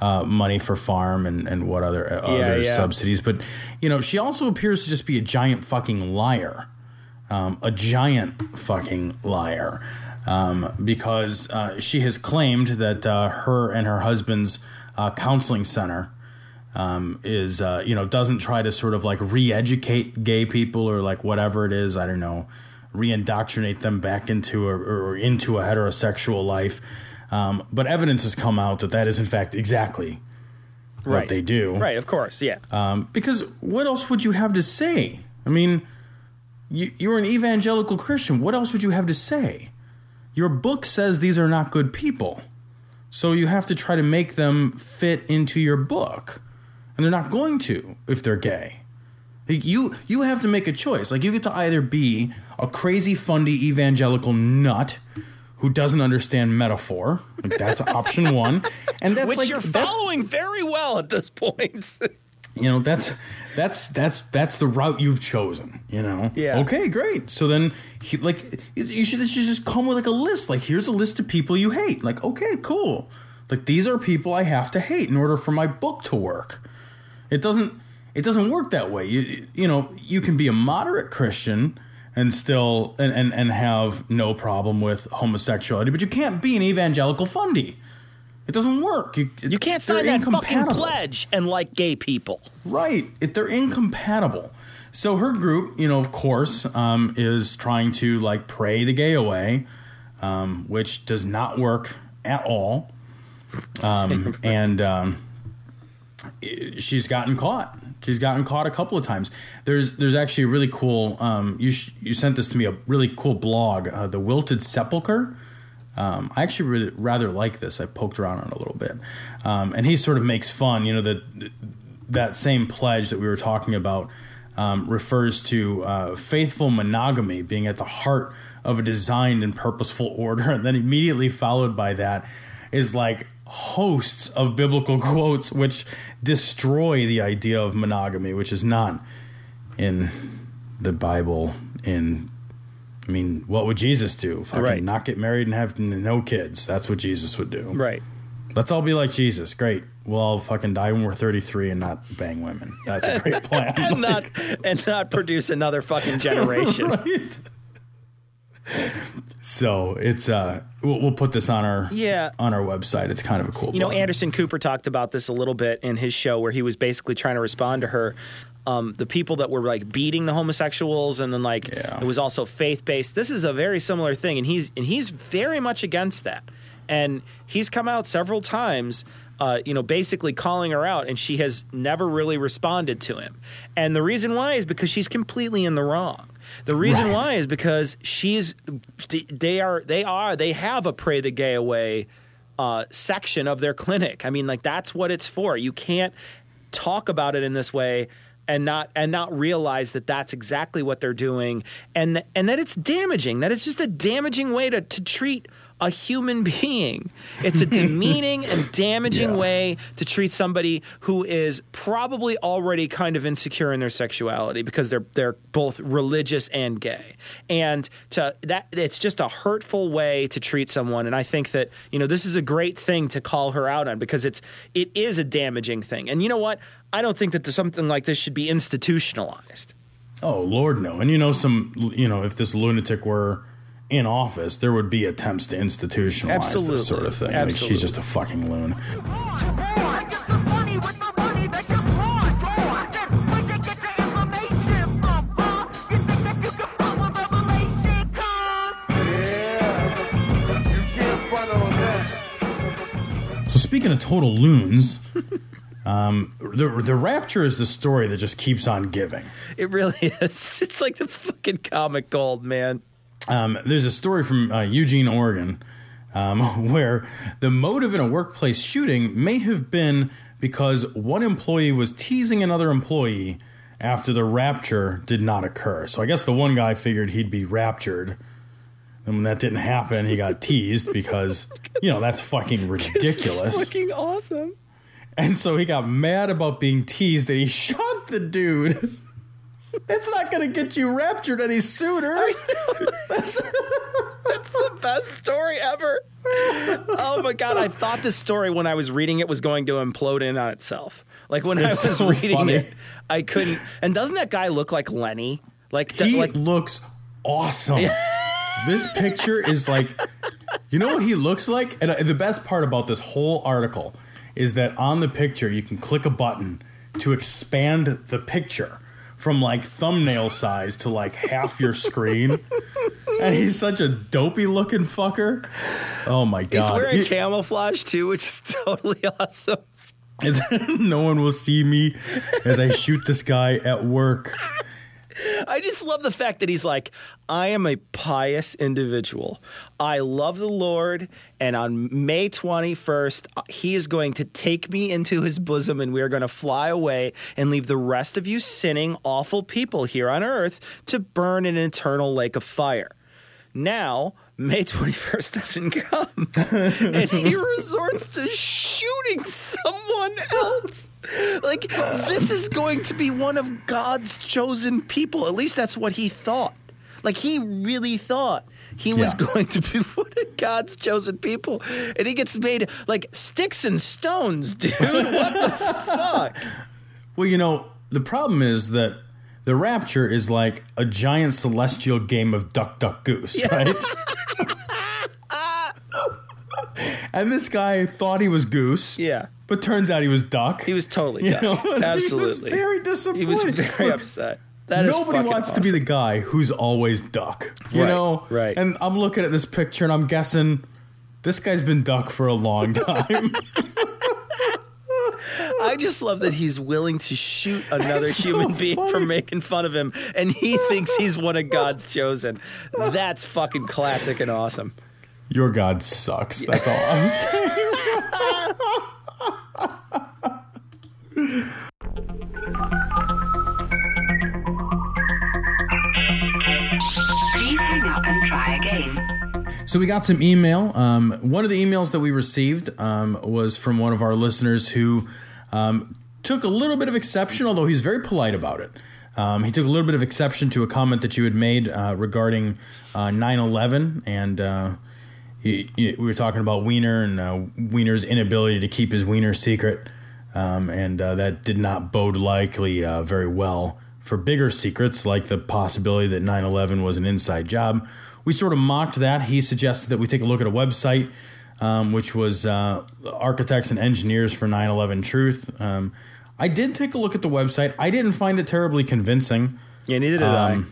uh, money for farm and, and what other, uh, Yeah, other yeah. subsidies. But, you know, she also appears to just be a giant fucking liar. Um, a giant fucking liar. Um, because uh, she has claimed that uh, her and her husband's uh, counseling center um, is, uh, you know, doesn't try to sort of like re educate gay people or like whatever it is, I don't know, re indoctrinate them back into a, or into a heterosexual life. Um, but evidence has come out that that is, in fact, exactly what Right. they do. Right, of course, yeah. Um, because what else would you have to say? I mean, you, you're an evangelical Christian. What else would you have to say? Your book says these are not good people. So you have to try to make them fit into your book. And they're not going to if they're gay. Like, You you have to make a choice. Like you get to either be a crazy fundy evangelical nut who doesn't understand metaphor. Like that's (laughs) option 1. And that's Which like you're that- following very well at this point. (laughs) you know that's that's that's that's the route you've chosen you know Yeah. okay great so then he, like you you should, you should just come with like a list like here's a list of people you hate like okay cool like these are people i have to hate in order for my book to work it doesn't it doesn't work that way you you know you can be a moderate christian and still and and, and have no problem with homosexuality but you can't be an evangelical fundy it doesn't work you, You can't sign that fucking pledge and like gay people. Right. If they're incompatible. So her group, you know, of course, um, is trying to like pray the gay away, um, which does not work at all. Um, (laughs) and um, she's gotten caught. She's gotten caught a couple of times. There's there's actually a really cool. Um, you sh- you sent this to me a really cool blog, uh, the Whited Sepulchre. Um, I actually really rather like this. I poked around on it a little bit, um, and he sort of makes fun. You know that that same pledge that we were talking about um, refers to uh, faithful monogamy being at the heart of a designed and purposeful (laughs) order, and then immediately followed by that is like hosts of biblical (laughs) quotes which destroy the idea of monogamy, which is not in the Bible. In I mean, what would Jesus do? Fucking Right. not get married and have no kids. That's what Jesus would do. Right. Let's all be like Jesus. Great. We'll all fucking die when we're 33 and not bang women. That's a great (laughs) plan. And not and not produce another fucking (laughs) generation. right? So it's uh, we'll, we'll put this on our Yeah. on our website. It's kind of a cool. You know. Anderson Cooper talked about this a little bit in his show where he was basically trying to respond to her. Um, the people that were like beating the homosexuals, and then like Yeah. it was also faith based. This is a very similar thing, and he's and he's very much against that. And he's come out several times, uh, you know, basically calling her out, and she has never really responded to him. And the reason why is because she's completely in the wrong. The reason Right. why is because she's they are they are they have a pray the gay away uh, section of their clinic. I mean, like that's what it's for. You can't talk about it in this way and not and not realize that that's exactly what they're doing, and and that it's damaging. That it's just a damaging way to to treat a human (laughs) being. It's a demeaning and damaging Yeah. way to treat somebody who is probably already kind of insecure in their sexuality because they're they're both religious and gay. And to that it's just a hurtful way to treat someone and I think that, you know, this is a great thing to call her out on because it's it is a damaging thing. And you know what? I don't think that something like this should be institutionalized. Oh Lord, no. And you know, some you know, if this lunatic were in office, there would be attempts to institutionalize Absolutely. this sort of thing. Like, she's just a fucking loon. So speaking of total loons, (laughs) um, the the rapture is the story that just keeps on giving. It really (laughs) is. It's like the fucking comic gold, man. Um, there's a story from uh, Eugene, Oregon, um, (laughs) where the motive in a workplace shooting may have been because one employee was teasing another employee after the rapture did not occur. So I guess the one guy figured he'd be raptured. And when that didn't happen, he got teased because, you know, that's fucking (laughs) ridiculous. Fucking awesome. And so he got mad about being teased and he (laughs) shot the dude. It's not going to get you raptured any sooner. That's the best story ever. Oh my god! I thought this story when I was reading it was going to implode in on itself. Like when It's I was so reading funny. it, I couldn't. And doesn't that guy look like Lenny? Like, th- He like looks awesome. this picture is like, you know what he looks like? And uh, the best part about this whole article is that on the picture, you can click a button to expand the picture from like thumbnail size to like half your screen. and he's such a dopey looking fucker. Oh my god. he's wearing You- camouflage too, which is (laughs) totally awesome. (laughs) No one will see me as I shoot this guy at work. I just love the fact that he's like, I am a pious individual. I love the Lord, and on May 21st, uh, he is going to take me into his bosom, and we are going to fly away and leave the rest of you sinning, awful people here on earth to burn in an eternal lake of fire. Now, May 21st doesn't come, (laughs) and he resorts to shooting someone else. Like, this is going to be one of God's chosen people. At least that's what he thought. Like, he really thought he was Yeah. going to be (laughs) one of God's chosen people. And he gets made like sticks and stones, dude. What the (laughs) fuck? Well, you know, the problem is that the rapture is like a giant celestial game of duck, duck, goose, right? (laughs) and this guy thought he was goose. Yeah. But turns out he was duck. He was totally You dumb. know, Absolutely. (laughs) He was very disappointed. He was very Look, upset. That Nobody wants to be the guy who's always duck. You Right, know? right. And I'm looking at this picture and I'm guessing this guy's been duck for a long (laughs) time. I I just love that he's willing to shoot another human being for making fun of him, and he thinks he's one of God's chosen. That's fucking classic and awesome. Your God sucks. That's all I'm saying. (laughs) Please hang up and try again. So we got some email. Um, one of the emails that we received um, was from one of our listeners who um, took a little bit of exception, although he's very polite about it. Um, he took a little bit of exception to a comment that you had made uh, regarding uh, 9/11, and uh, you, you, we were talking about Weiner and uh, Weiner's inability to keep his Wiener secret, um, and uh, that did not bode likely uh, very well for bigger secrets like the possibility that 9/11 was an inside job. We sort of mocked that. He suggested that we take a look at a website, um, which was uh, Architects and Engineers for 9/11 Truth. Um, I did take a look at the website. I didn't find it terribly convincing. Yeah, neither did um,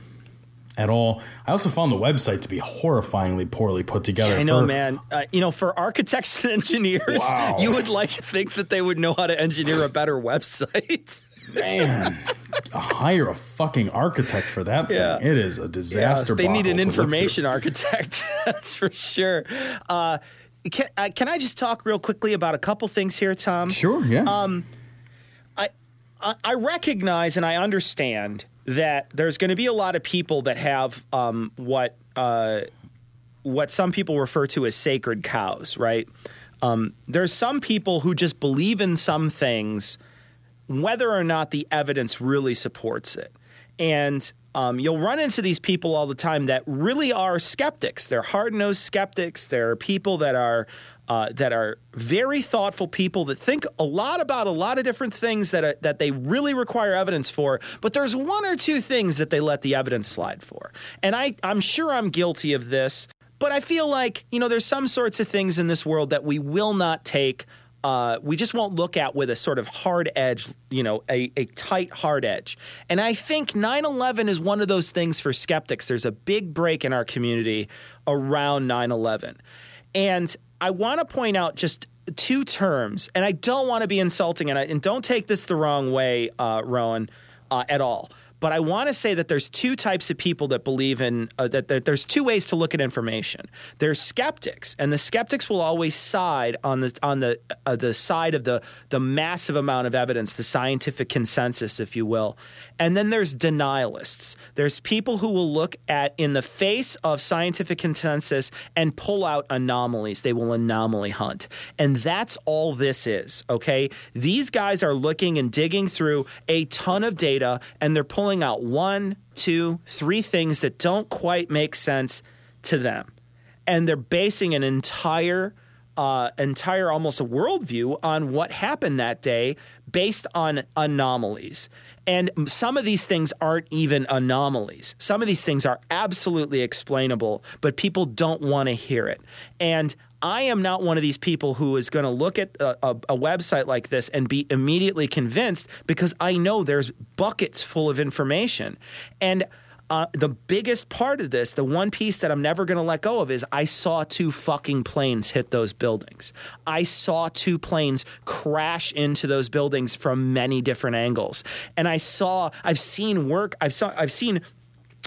At all. I also found the website to be horrifyingly poorly put together. I. I know, For- man. Uh, you know, for architects and engineers, Wow. you would like to think that they would know how to engineer a better website. (laughs) Man, hire a fucking architect for that thing. Yeah. It is a disaster. they need an to look through. information architect. (laughs) That's for sure. Uh, can, uh, can I just talk real quickly about a couple things here, Tom? Sure, yeah. Um, I, I I recognize and I understand that there's going to be a lot of people that have um, what uh, what some people refer to as sacred cows, right? Um, there's some people who just believe in some things, whether or not the evidence really supports it. And um, you'll run into these people all the time that really are skeptics. They're hard nosed skeptics. They're people that are uh, that are very thoughtful people that think a lot about a lot of different things that are, that they really require evidence for. But there's one or two things that they let the evidence slide for. And I, I'm sure I'm guilty of this. But I feel like you know there's some sorts of things in this world that we will not take uh, we just won't look at with a sort of hard edge, you know, a, a tight hard edge. And I think 9 11 is one of those things for skeptics. There's a big break in our community around 9 11. And I want to point out just two terms, and I don't want to be insulting, and, I, and don't take this the wrong way, uh, Rowan, uh, at all. But I want to say that there's two types of people that believe in uh, that, that there's two ways to look at information. There's skeptics, and the skeptics will always side on the on the uh, the side of the the massive amount of evidence, the scientific consensus, if you will. And then there's denialists. There's people who will look at in the face of scientific consensus and pull out anomalies. They will anomaly hunt, and that's all this is. Okay, these guys are looking and digging through a ton of data, and they're pulling out one, two, three things that don't quite make sense to them, and they're basing an entire, uh, entire almost a worldview on what happened that day based on anomalies. And some of these things aren't even anomalies. Some of these things are absolutely explainable, but people don't want to hear it. And I am not one of these people who is going to look at a, a, a, website like this and be immediately convinced because I know there's buckets full of information. And uh, the biggest part of this, the one piece that I'm never going to let go of, is I saw two fucking planes hit those buildings. I saw two planes crash into those buildings from many different angles, and I saw, I've seen work, I've saw, I've seen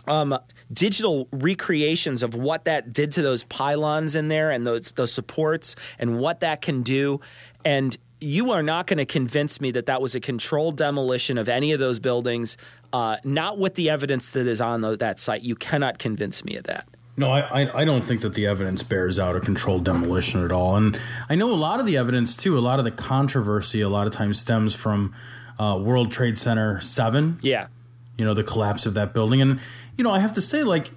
um, digital recreations of what that did to those pylons in there and those those supports and what that can do. And you are not going to convince me that that was a controlled demolition of any of those buildings. Uh, not with the evidence that is on the, that site. You cannot convince me of that. No, I, I I don't think that the evidence bears out a controlled demolition at all. And I know a lot of the evidence too. A lot of the controversy a lot of times stems from uh, World Trade Center Seven. Yeah, you know the collapse of that building. And you know i have to say like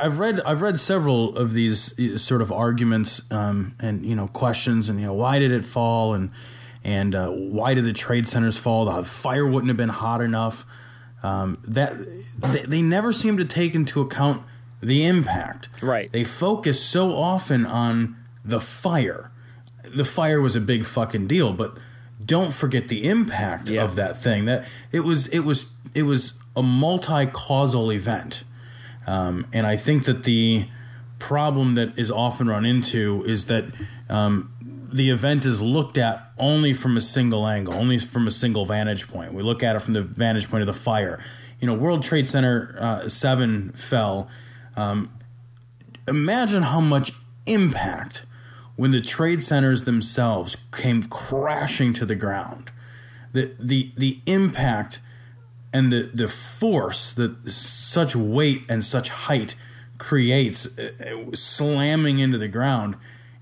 i've read i've read several of these sort of arguments um, and you know questions and you know why did it fall and and uh, why did the trade centers fall? The fire wouldn't have been hot enough. Um, that they, they never seem to take into account the impact. Right. They focus so often on the fire. The fire was a big fucking deal but don't forget the impact Yeah. of that thing. That it was it was it was a multi-causal event um, and i think that the problem that is often run into is that um, the event is looked at only from a single angle, only from a single vantage point. We look at it from the vantage point of the fire. You know, World Trade Center uh, 7 fell. Um, imagine how much impact when the trade centers themselves came crashing to the ground. The, the, the impact and the, the force that such weight and such height creates uh, slamming into the ground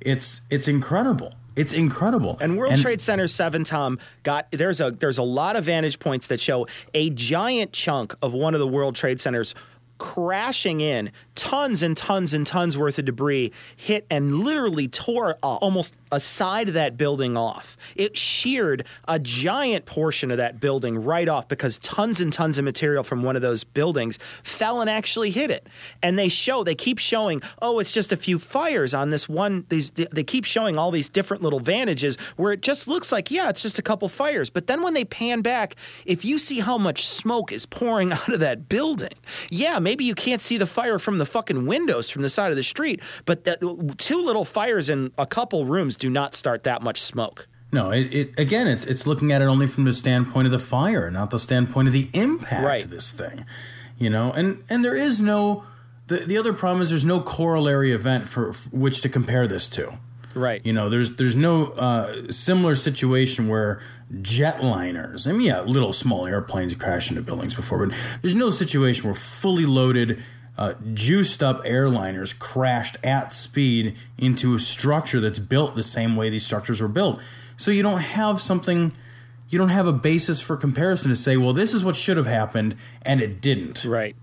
it's it's incredible. It's incredible. And World Trade Center 7 Tom got there's a there's a lot of vantage points that show a giant chunk of one of the World Trade Centers crashing in tons and tons and tons worth of debris hit and literally tore uh, almost a side of that building off. It sheared a giant portion of that building right off because tons and tons of material from one of those buildings fell and actually hit it. And they show, they keep showing, oh, it's just a few fires on this one. These they keep showing all these different little vantages where it just looks like, yeah, it's just a couple fires. But then when they pan back, if you see how much smoke is pouring (laughs) out of that building, yeah, maybe you can't see the fire from the fucking windows from the side of the street, but that, two little fires in a couple rooms do not start that much smoke. no it, it again it's it's looking at it only from the standpoint of the fire not the standpoint of the impact Right. of this thing you know and and there is no the, the other problem is there's no corollary event for, for which to compare this to Right. You know, there's there's no uh, similar situation where jetliners. I mean, yeah, little small airplanes crash into buildings before, but there's no situation where fully loaded, uh, juiced up airliners crashed at speed into a structure that's built the same way these structures were built. So you don't have something. You don't have a basis for comparison to say, well, this is what should have happened, and it didn't. Right.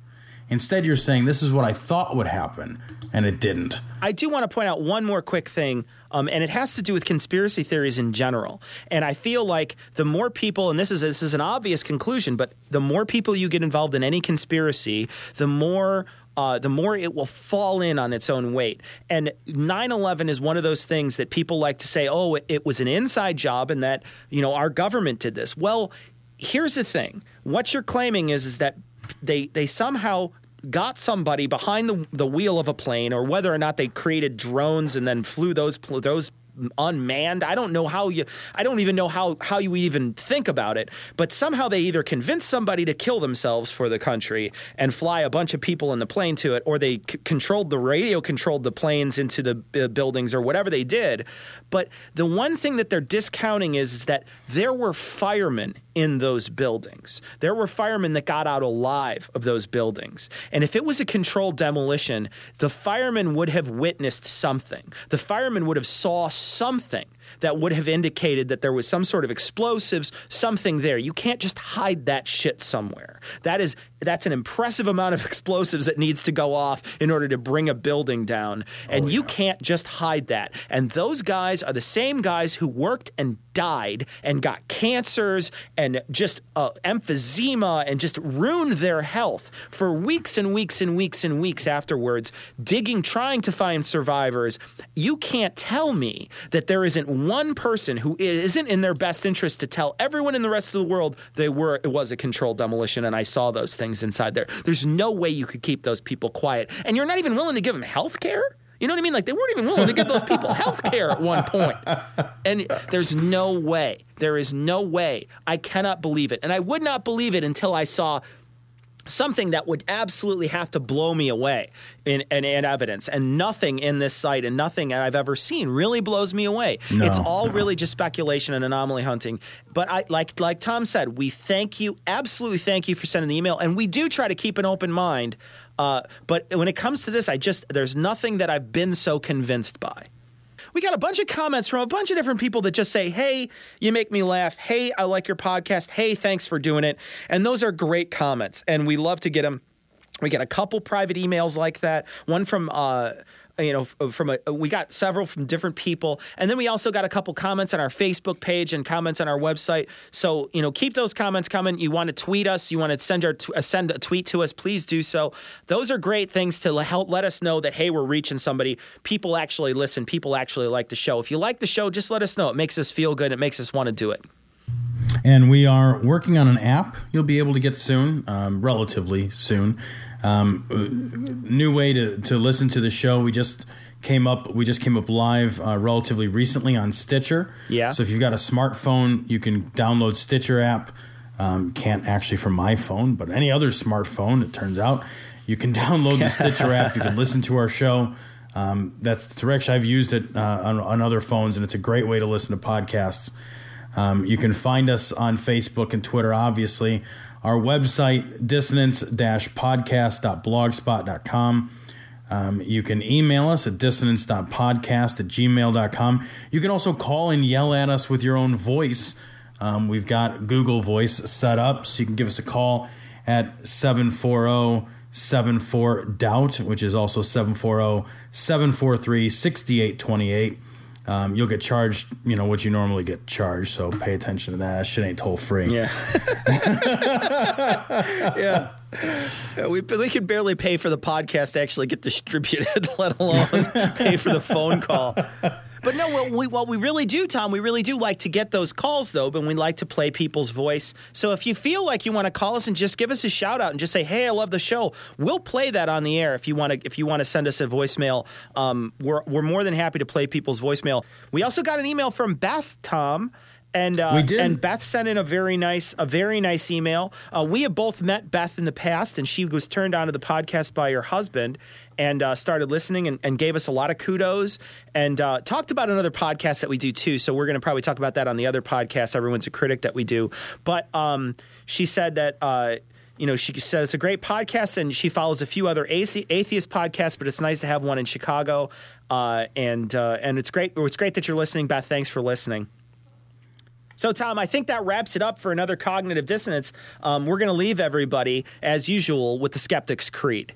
Instead, you're saying this is what I thought would happen, and it didn't. I do want to point out one more quick thing, um, and it has to do with conspiracy theories in general. And I feel like the more people, and this is this is an obvious conclusion, but the more people you get involved in any conspiracy, the more. Uh, the more it will fall in on its own weight. And 9 11 is one of those things that people like to say, oh, it, it was an inside job and that, you know, our government did this. Well, here's the thing what you're claiming is, is that they, they somehow got somebody behind the, the wheel of a plane or whether or not they created drones and then flew those those unmanned i don't know how you i don't even know how how you even think about it but somehow they either convinced somebody to kill themselves for the country and fly a bunch of people in the plane to it or they c- controlled the radio controlled the planes into the uh, buildings or whatever they did but the one thing that they're discounting is, is that there were firemen in those buildings. There were firemen that got out alive of those buildings. And if it was a controlled demolition, the firemen would have witnessed something. The firemen would have saw something something that would have indicated that there was some sort of explosives, something there. You can't just hide that shit somewhere. That is that's an impressive amount of (laughs) explosives that needs to go off in order to bring a building down. And you can't just hide that. And those guys are the same guys who worked and died and got cancers and just uh, emphysema and just ruined their health for weeks and weeks and weeks and weeks afterwards, digging, trying to find survivors. You can't tell me that there isn't one person who it isn't in their best interest to tell everyone in the rest of the world they were it was a controlled demolition and I saw those things inside there. There's no way you could keep those people quiet. And you're not even willing to give them health care? You know what I mean? Like they weren't even willing to give those people health care at one point. And there's no way. There is no way. I cannot believe it. And I would not believe it until I saw something that would absolutely have to blow me away in, in, in evidence. And nothing in this site and nothing I've ever seen really blows me away. No, it's all no. really just speculation and anomaly hunting. But I like like Tom said, we thank you, absolutely thank you for sending the email, and we do try to keep an open mind. Uh, but when it comes to this, I just there's nothing that I've been so convinced by. We got a bunch of comments from a bunch of different people that just say, Hey, you make me laugh. Hey, I like your podcast. Hey, thanks for doing it. And those are great comments, and we love to get them. We get a couple private emails like that. One from, uh, you know, from a, we got several from different people. And then we also got a couple comments on our Facebook page and comments on our website. So, you know, keep those comments coming. You want to tweet us, you want to send, our uh, send a tweet to us, please do so. Those are great things to help let us know that, hey, we're reaching somebody. People actually listen, people actually like the show. If you like the show, just let us know. It makes us feel good, it makes us want to do it. And we are working on an app you'll be able to get soon, um, relatively soon. Um, new way to, to listen to the show. We just came up. We just came up live uh, relatively recently on Stitcher. Yeah. So if you've got a smartphone, you can download Stitcher app. Um, can't actually from my phone, but any other smartphone. It turns out you can (laughs) download the Stitcher app. You can (laughs) listen to our show. Um, that's the direction I've used it uh, on, on other phones, and it's a great way to listen to podcasts. Um, you can find us on Facebook and Twitter, obviously. Our website, dissonance podcast.blogspot.com. Um, you can email us at dissonance.podcast at gmail.com. You can also call and yell at us with your own voice. Um, we've got Google Voice set up, so you can give us a call at 740 74 Doubt, which is also 740 743 6828. Um, you'll get charged, you know, what you normally get charged. So pay attention to that. That shit ain't toll free. Yeah. (laughs) yeah. Yeah, we we could barely pay for the podcast to actually get distributed, (laughs) let alone pay for the phone call. But no, what we, what we really do, Tom, we really do like to get those calls, though, but we like to play people's voice. So if you feel like you want to call us and just give us a shout out and just say, "Hey, I love the show," we'll play that on the air. If you want to, if you want to send us a voicemail, um, we're we're more than happy to play people's voicemail. We also got an email from Beth, Tom. And uh, We did. and Beth sent in a very nice a very nice email. Uh, we have both met Beth in the past, and she was turned on to the podcast by her husband and uh, started listening and, and gave us a lot of kudos and uh, talked about another podcast that we do too. So we're going to probably talk about that on the other podcast, Everyone's a Critic, that we do. But um, she said that. Uh, you know, she said it's a great podcast, and she follows a few other atheist podcasts. But it's nice to have one in Chicago, uh, and uh, and it's great. It's great that you're listening, Beth. Thanks for listening. So, Tom, I think that wraps it up for another cognitive dissonance. Um, we're going to leave everybody, as usual, with the Skeptic's Creed.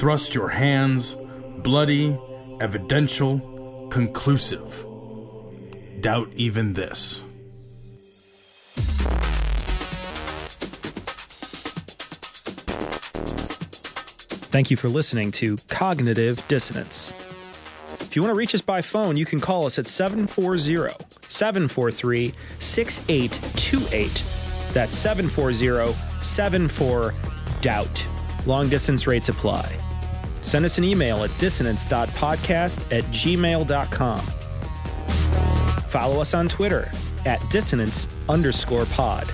thrust your hands, bloody, evidential, conclusive. Doubt even this. Thank you for listening to Cognitive Dissonance. If you want to reach us by phone, you can call us at 740 743 6828. That's 740 74 Doubt. Long distance rates apply. Send us an email at dissonance.podcast at gmail.com. Follow us on Twitter at dissonance underscore pod.